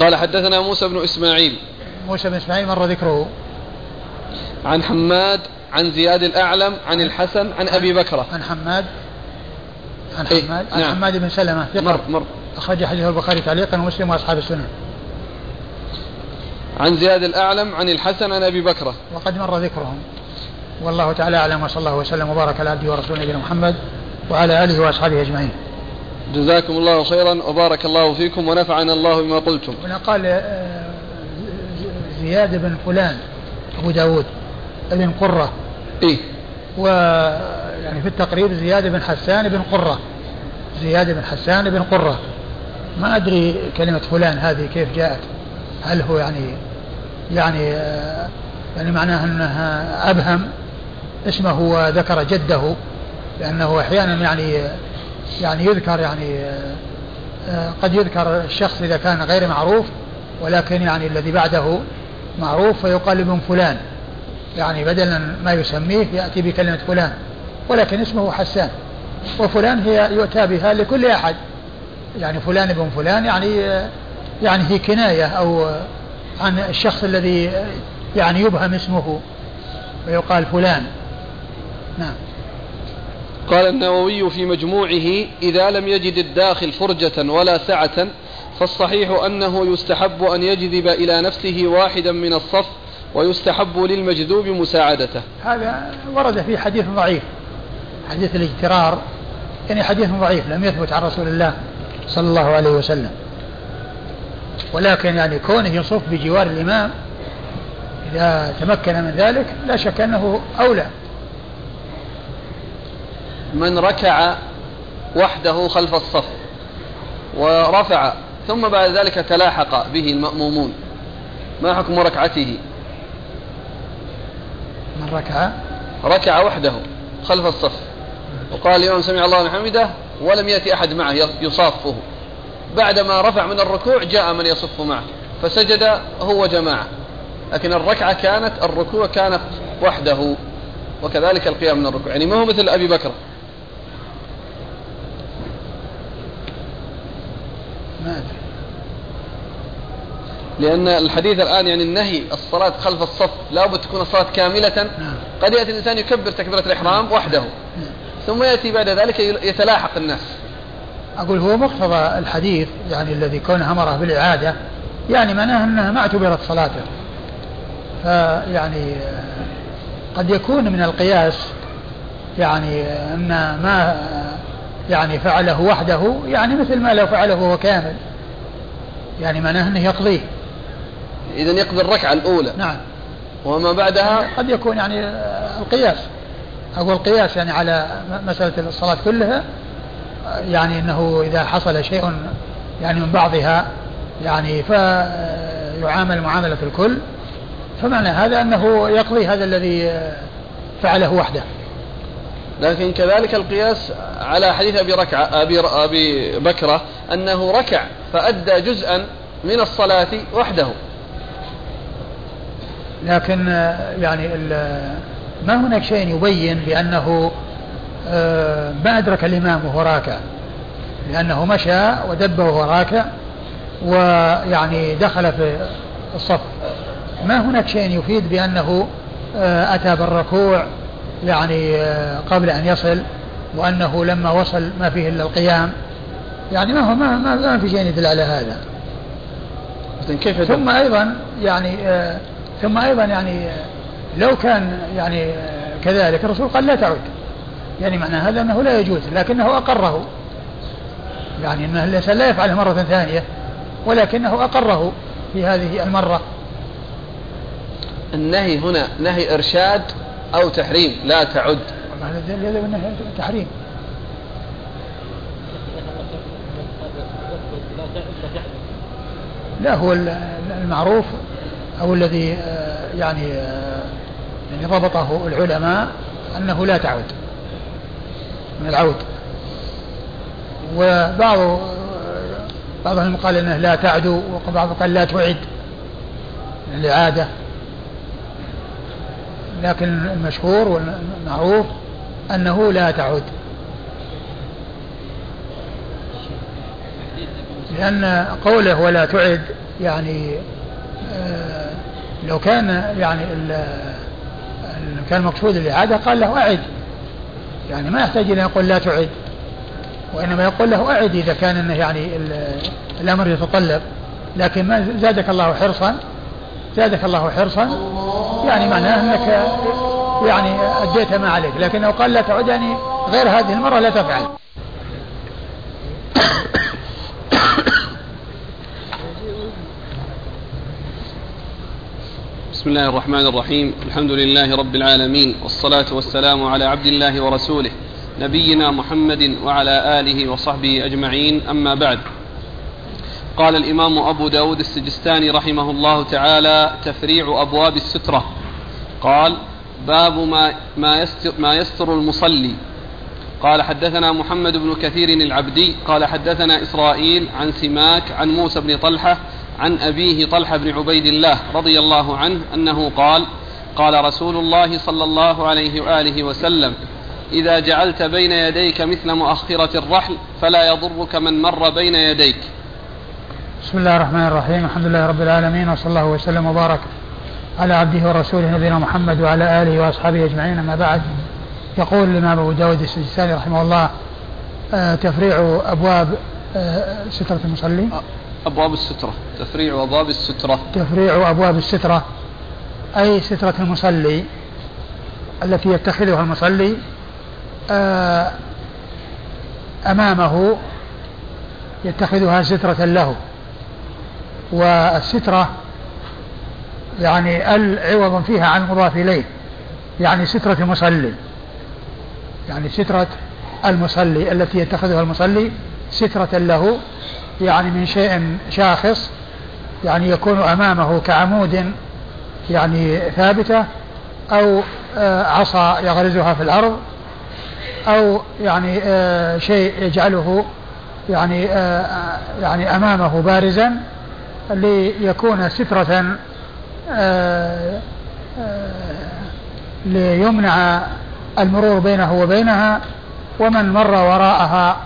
قال حدثنا موسى بن إسماعيل. موسى بن إسماعيل مر ذكره. عن حماد عن زياد الأعلم عن الحسن عن أبي بكرة. عن حماد عن إيه، حماد عن نعم. حماد بن سلمة. ثقة. مر مر. أخرج حديثه البخاري تعليقا ومسلم وأصحاب السنن عن زياد الأعلم عن الحسن عن أبي بكرة. وقد مر ذكرهم. والله تعالى أعلم وصلى الله وسلم وبارك على عبده ورسوله نبينا محمد وعلى آله وأصحابه أجمعين. جزاكم الله خيرا وبارك الله فيكم ونفعنا الله بما قلتم. هنا قال آه، زياد بن فلان أبو داود ابن قرة. إيه. و يعني في التقريب زياد بن حسان بن قرة. زياد بن حسان بن قرة. ما أدري كلمة فلان هذه كيف جاءت. هل هو يعني يعني يعني معناها أنها أبهم؟ اسمه وذكر جده لأنه أحيانا يعني يعني يذكر يعني قد يذكر الشخص إذا كان غير معروف ولكن يعني الذي بعده معروف فيقال ابن فلان. يعني بدلا ما يسميه يأتي بكلمة فلان ولكن اسمه حسان وفلان هي يؤتى بها لكل أحد. يعني فلان ابن فلان يعني يعني هي كناية أو عن الشخص الذي يعني يبهم اسمه ويقال فلان. نعم. قال النووي في مجموعه إذا لم يجد الداخل فرجة ولا سعة فالصحيح أنه يستحب أن يجذب إلى نفسه واحدا من الصف ويستحب للمجذوب مساعدته. هذا ورد في حديث ضعيف حديث الاجترار. يعني حديث ضعيف لم يثبت عن رسول الله صلى الله عليه وسلم. ولكن يعني كونه يصف بجوار الإمام إذا تمكن من ذلك لا شك أنه أولى. من ركع وحده خلف الصف ورفع ثم بعد ذلك تلاحق به المأمومون ما حكم ركعته؟ من ركع؟ ركع وحده خلف الصف. وقال الإمام سمع الله من حمده ولم يأتي أحد معه يصافه. بعدما رفع من الركوع جاء من يصف معه فسجد هو جماعة لكن الركعة كانت الركوع كانت وحده وكذلك القيام من الركوع. يعني ما هو مثل أبي بكر. ما أدري. لأن الحديث الآن يعني النهي الصلاة خلف الصف لابد تكون الصلاة كاملة. نعم. قد يأتي الإنسان يكبر تكبيرة الإحرام وحده. ثم يأتي بعد ذلك يتلاحق الناس. أقول هو مقتضى الحديث يعني الذي كون أمره بالإعادة يعني معناه أنها ما اعتبرت صلاته. فيعني قد يكون من القياس يعني أن ما يعني فعله وحده يعني مثل ما لو فعله وهو كامل. يعني معناه أنه يقضيه. إذا يقضي الركعة الأولى. نعم. وما بعدها؟ قد يكون يعني آه، القياس. أقول القياس يعني على مسألة الصلاة كلها. آه، يعني أنه إذا حصل شيء يعني من بعضها يعني فيعامل معاملة الكل. فمعنى هذا أنه يقضي هذا الذي آه، فعله وحده. لكن كذلك القياس على حديث أبي ركعة أبي, أبي بكرة أنه ركع فأدى جزءا من الصلاة وحده. لكن آه، يعني ما هناك شيء يبين بأنه آه، ما أدرك الإمام وهو راكع. لأنه مشى ودب وهو راكع ويعني دخل في الصف. ما هناك شيء يفيد بأنه آه، أتى بالركوع يعني قبل أن يصل وأنه لما وصل ما فيه إلا القيام. يعني ما هو ما, ما, ما في شيء يدل على هذا. كيف؟ ثم أيضا يعني آه، ثم أيضا يعني لو كان يعني كذلك الرسول قال لا تعد يعني معنى هذا أنه لا يجوز لكنه أقره. يعني ان الانسان لا يفعله مرة ثانية ولكنه أقره في هذه المرة. النهي هنا نهي إرشاد أو تحريم لا تعد. هذا انه تحريم. لا هو ال- المعروف أو الذي آه، يعني آه، يعني ضبطه العلماء أنه لا تعود من العود. وبعض بعضهم قال أنه لا تعدو وبعضهم قال لا تعد من الاعاده لكن المشهور والمعروف أنه لا تعد لأن قوله ولا تعد يعني آه، لو كان يعني كان المقصود الإعادة قال له أعد. يعني ما يحتاج إلى يقول لا تعد. وإنما يقول له أعد إذا كان إنه يعني الأمر يتطلب. لكن ما زادك الله حرصا؟ زادك الله حرصا؟ يعني معناه أنك يعني أديت ما عليك. لكن لو قال لا تعد يعني غير هذه المرة لا تفعل. بسم الله الرحمن الرحيم. الحمد لله رب العالمين والصلاة والسلام على عبد الله ورسوله نبينا محمد وعلى آله وصحبه أجمعين. أما بعد قال الإمام أبو داود السجستاني رحمه الله تعالى تفريع أبواب السترة. قال باب ما, ما, يستر, ما يستر المصلي. قال حدثنا محمد بن كثير العبدي قال حدثنا إسرائيل عن سماك عن موسى بن طلحة عن أبيه طلحة بن عبيد الله رضي الله عنه أنه قال قال رسول الله صلى الله عليه وآله وسلم إذا جعلت بين يديك مثل مؤخرة الرحل فلا يضرك من مر بين يديك. بسم الله الرحمن الرحيم. الحمد لله رب العالمين وصلى الله وسلم وبارك على عبده ورسوله نبينا محمد وعلى آله وأصحابه أجمعين أما بعد. يقول الإمام أبو داود السجستاني رحمه الله آه، تفريع أبواب آه، سترة المصلي أبواب السترة. تفريع أبواب السترة. تفريع أبواب السترة. أي سترة المصلي التي يتخذها المصلي آه، أمامه يتخذها سترة له. والسترة يعني العوض فيها عن المضاف إليه. يعني سترة المصلي. يعني سترة المصلي التي يتخذها المصلي سترة له. يعني من شيء شاخص يعني يكون أمامه كعمود يعني ثابتة أو آه، عصا يغرزها في الأرض أو يعني آه، شيء يجعله يعني آه، يعني أمامه بارزا ليكون سترة ليمنع المرور بينه وبينها ومن مر وراءها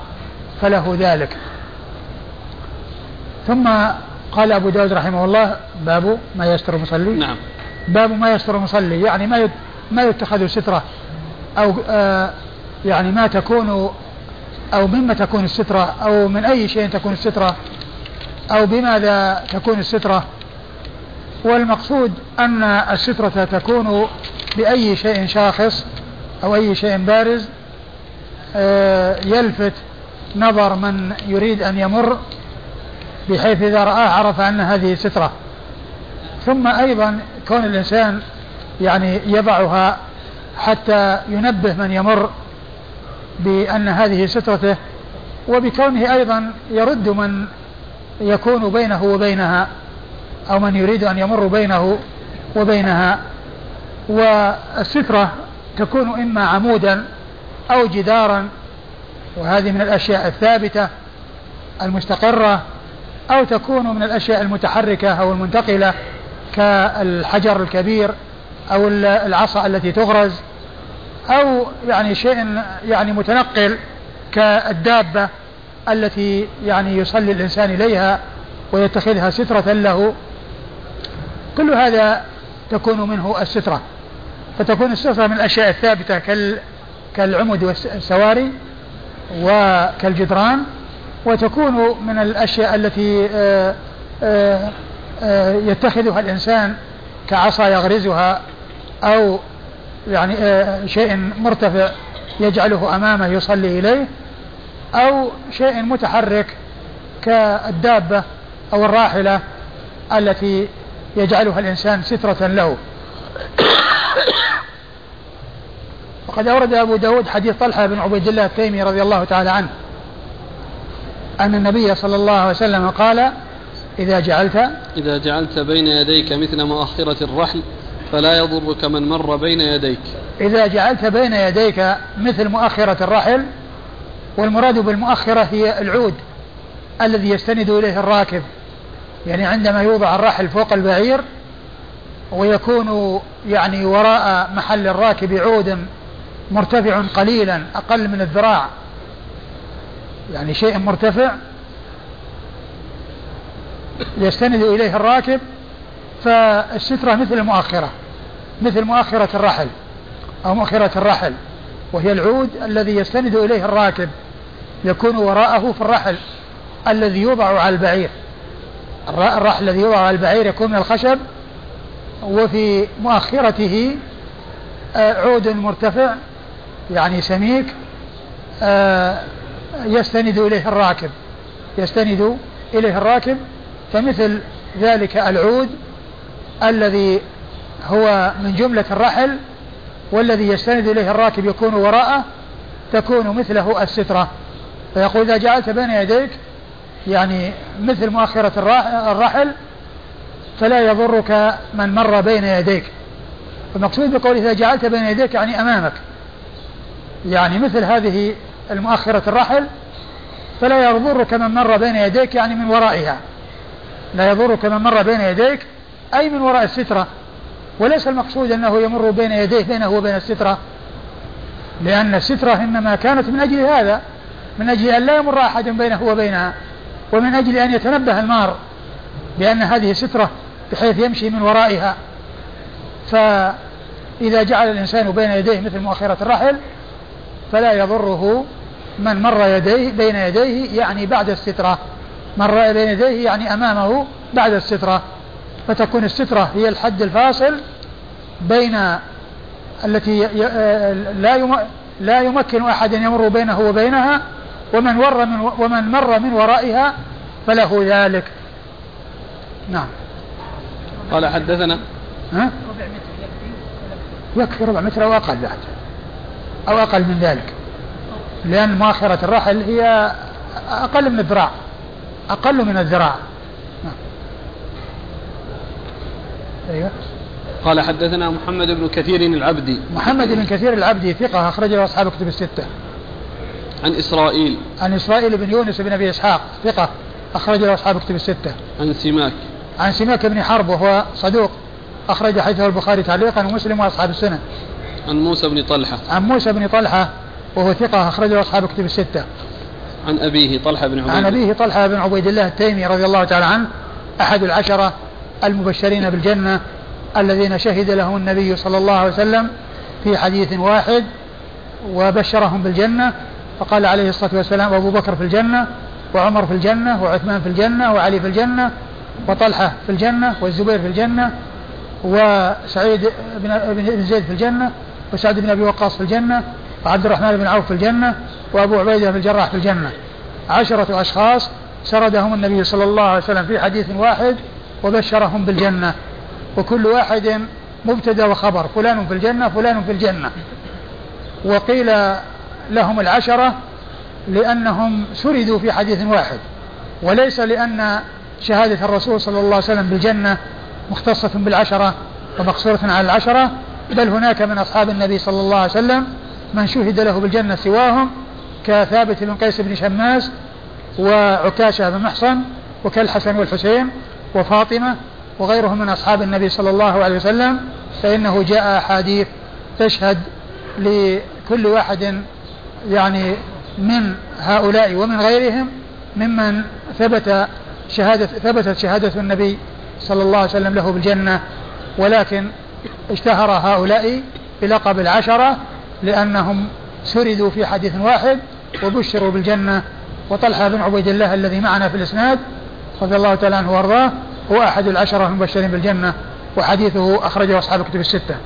فله ذلك. ثم قال أبو داود رحمه الله باب ما يستر المصلي. نعم. باب ما يستر المصلي يعني ما ما يتخذ سترة أو آه يعني ما تكون أو مما تكون السترة أو من أي شيء تكون السترة أو بماذا تكون السترة. والمقصود أن السترة تكون بأي شيء شاخص أو أي شيء بارز آه يلفت نظر من يريد أن يمر بحيث إذا رآه عرف أن هذه سترة. ثم أيضا كون الإنسان يعني يضعها حتى ينبه من يمر بأن هذه سترته وبكونه أيضا يرد من يكون بينه وبينها أو من يريد أن يمر بينه وبينها. والسترة تكون إما عمودا أو جدارا وهذه من الأشياء الثابتة المستقرة. أو تكون من الأشياء المتحركة أو المنتقلة كالحجر الكبير أو العصا التي تغرز أو يعني شيء يعني متنقل كالدابة التي يعني يصلي الإنسان إليها ويتخذها سترة له. كل هذا تكون منه السترة. فتكون السترة من الأشياء الثابتة كالعمد والسواري وكالجدران وتكون من الأشياء التي آه، آه، آه، يتخذها الإنسان كعصا يغرزها أو يعني شيء مرتفع يجعله أمامه يصلي إليه أو شيء متحرك كالدابة أو الراحلة التي يجعلها الإنسان سترة له. وقد أورد أبو داود حديث طلحة بن عبيد الله التيمي رضي الله تعالى عنه. أن النبي صلى الله عليه وسلم قال إذا جعلت إذا جعلت بين يديك مثل مؤخرة الرحل فلا يضرك من مر بين يديك. إذا جعلت بين يديك مثل مؤخرة الرحل والمراد بالمؤخرة هي العود الذي يستند إليه الراكب. يعني عندما يوضع الرحل فوق البعير ويكون يعني وراء محل الراكب عود مرتفع قليلا أقل من الذراع يعني شيء مرتفع يستند إليه الراكب فالسترة مثل المؤخرة مثل مؤخرة الرحل أو مؤخرة الرحل وهي العود الذي يستند إليه الراكب يكون وراءه في الرحل الذي يوضع على البعير. الرحل الذي يوضع على البعير يكون من الخشب وفي مؤخرته آه، عود مرتفع يعني سميك آه، يستند إليه الراكب. يستند إليه الراكب فمثل ذلك العود الذي هو من جملة الرحل والذي يستند إليه الراكب يكون وراءه تكون مثله السترة. فيقول إذا جعلت بين يديك يعني مثل مؤخرة الرحل فلا يضرك من مر بين يديك. المقصود بقول إذا جعلت بين يديك يعني أمامك. يعني مثل هذه المؤخرة الرحل فلا يضرك من مر بين يديك يعني من ورائها. لا يضرك من مر بين يديك أي من وراء السترة. وليس المقصود أنه يمر بين يديه بينه وبين السترة. لأن السترة إنما كانت من أجل هذا من أجل أن لا يمر أحد بينه وبينها ومن أجل أن يتنبه المار بأن هذه سترة بحيث يمشي من ورائها. فإذا جعل الإنسان بين يديه مثل مؤخرة الرحل فلا يضره من مر يديه بين يديه يعني بعد السترة. مر بين يديه يعني أمامه بعد السترة. فتكون السترة هي الحد الفاصل بين التي لا لا يمكن أحد أن يمر بينه وبينها ومن مر من ومن مر من ورائها فله ذلك. نعم. قال حدثنا ها؟ يكفي ربع متر أو أقل بعد أو أقل من ذلك. لأن مؤخرة الرحل هي أقل من الذراع أقل من الذراع. أيوه. قال حدثنا محمد بن كثير العبدي. محمد بن كثير العبدي ثقة أخرج له أصحاب كتب الستة. عن إسرائيل. عن إسرائيل بن يونس بن أبي إسحاق ثقة أخرج له أصحاب كتب الستة. عن سماك. عن سماك بن حرب وهو صدوق أخرج حديثه البخاري تعليقا ومسلم وأصحاب السنة. عن موسى بن طلحة. عن موسى بن طلحة وهو ثقة أخرجه أصحاب كتب الستة. عن أبيه طلحة بن عبيد. عن أبيه طلحة بن عبيد الله التيمي رضي الله تعالى عنه أحد العشرة المبشرين بالجنة الذين شهد لهم النبي صلى الله عليه وسلم في حديث واحد وبشرهم بالجنة. فقال عليه الصلاة والسلام أبو بكر في الجنة وعمر في الجنة وعثمان في الجنة وعلي في الجنة وطلحة في الجنة والزبير في الجنة وسعيد بن زيد في الجنة وسعد بن أبي وقاص في الجنة وعبد الرحمن بن عوف في الجنة وأبو عبيدة بن الجراح في الجنة. عشرة أشخاص سردهم النبي صلى الله عليه وسلم في حديث واحد وبشرهم بالجنة. وكل واحد مبتدأ وخبر. فلان في الجنة فلان في الجنة. وقيل لهم العشرة لأنهم سردوا في حديث واحد. وليس لأن شهادة الرسول صلى الله عليه وسلم بالجنة مختصة بالعشرة ومقصورة على العشرة بل هناك من أصحاب النبي صلى الله عليه وسلم من شهد له بالجنة سواهم كثابت بن قيس بن شماس وعكاشة بن محصن وكالحسن والحسين وفاطمة وغيرهم من أصحاب النبي صلى الله عليه وسلم فإنه جاء أحاديث تشهد لكل واحد يعني من هؤلاء ومن غيرهم ممن ثبت شهادة ثبتت شهادة النبي صلى الله عليه وسلم له بالجنة ولكن اشتهر هؤلاء بلقب العشرة لأنهم سردوا في حديث واحد وبشروا بالجنة. وطلحة بن عبيد الله الذي معنا في الإسناد رضي الله تعالى عنه وأرضاه هو أحد العشرة المبشرين بالجنة وحديثه أخرجه أصحاب الكتب الستة.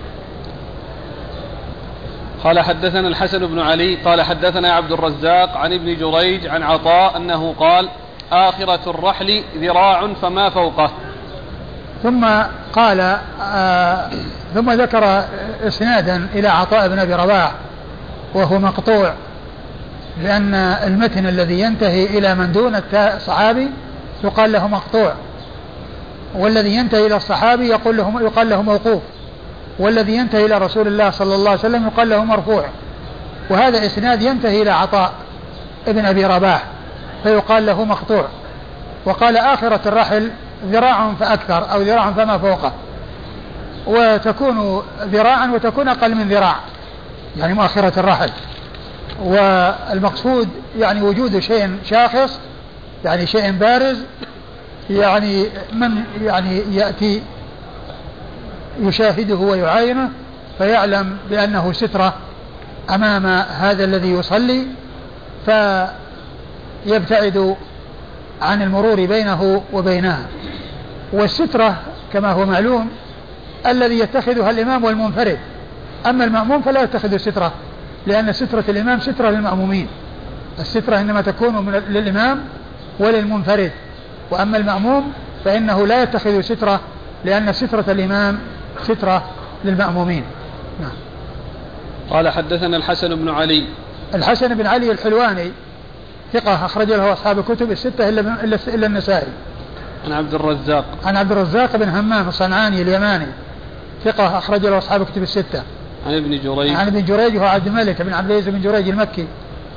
قال حدثنا الحسن بن علي قال حدثنا عبد الرزاق عن ابن جريج عن عطاء أنه قال آخرة الرحل ذراع فما فوقه. ثم قال آه ثم ذكر إسنادا إلى عطاء بن أبي رباح وهو مقطوع لأن المتن الذي ينتهي إلى من دون الصحابي يقال له مقطوع والذي ينتهي إلى الصحابي يقول له يقال له موقوف والذي ينتهي إلى رسول الله صلى الله عليه وسلم يقال له مرفوع وهذا إسناد ينتهي إلى عطاء ابن أبي رباح فيقال له مقطوع وقال آخرة الرحل ذراع فأكثر أو ذراع فما فوقه. وتكون ذراعا وتكون أقل من ذراع يعني مؤخرة الرحل. والمقصود يعني وجود شيء شاخص يعني شيء بارز يعني من يعني يأتي يشاهده ويعاينه فيعلم بأنه سترة أمام هذا الذي يصلي فيبتعد عن المرور بينه وبينها. والسترة كما هو معلوم الذي يتخذها الإمام والمنفرد. أما المأموم فلا يتخذ سترة لأن سترة الإمام سترة للمأمومين. السترة إنما تكون من للإمام وللمنفرد. وأما المأموم فإنه لا يتخذ سترة لأن سترة الإمام سترة للمأمومين. نعم. قال حدثنا الحسن بن علي. الحسن بن علي الحلواني ثقة أخرج له أصحاب الكتب الستة إلا إلا, إلا النسائي. عن عبد الرزاق. عن عبد الرزاق بن همام الصنعاني اليماني ثقة أخرج له أصحاب الكتب الستة. عن ابن جريج. عن ابن جريج وهو عبد الملك بن عبد العزيز بن جريج المكي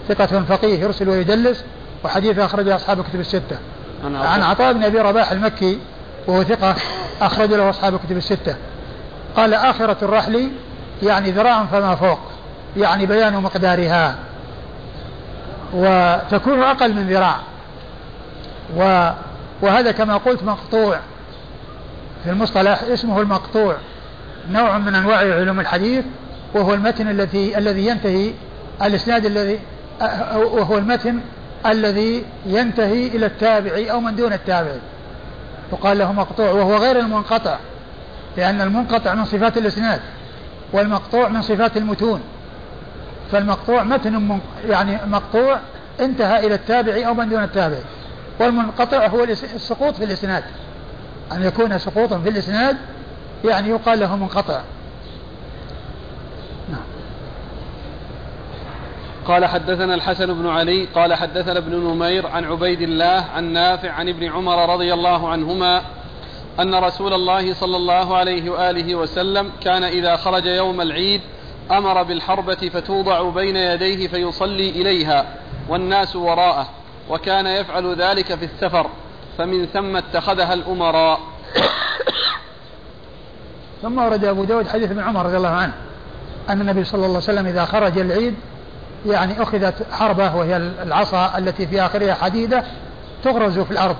ثقة فقيه يرسل ويدلس وحديثه أخرج أصحاب الكتب الستة. عن عطاء, عن عطاء بن أبي رباح المكي وهو ثقة أخرج له أصحاب الكتب الستة. قال آخرة الرحل يعني ذراع فما فوق يعني بيان مقدارها وتكون أقل من ذراع. و وهذا كما قلت مقطوع. في المصطلح اسمه المقطوع. نوع من أنواع علوم الحديث وهو المتن الذي الذي ينتهي الإسناد الذي وهو المتن الذي ينتهي إلى التابعي أو من دون التابعي يقال له مقطوع وهو غير المنقطع لأن المنقطع من صفات الإسناد والمقطوع من صفات المتون. فالمقطوع متن يعني مقطوع انتهى إلى التابعي أو من دون التابعي والمنقطع هو السقوط في الإسناد. أن يكون سقوطا في الإسناد يعني يقال له منقطع. نعم. قال حدثنا الحسن بن علي قال حدثنا ابن نمير عن عبيد الله عن نافع عن ابن عمر رضي الله عنهما أن رسول الله صلى الله عليه وآله وسلم كان إذا خرج يوم العيد أمر بالحربة فتوضع بين يديه فيصلي إليها والناس وراءه وكان يفعل ذلك في السفر فمن ثم اتخذها الأمراء. ثم ورد أبو داود حديث ابن عمر رضي الله عنه أن النبي صلى الله عليه وسلم إذا خرج العيد يعني أخذت حربة وهي العصا التي في آخرها حديدة تغرز في الأرض.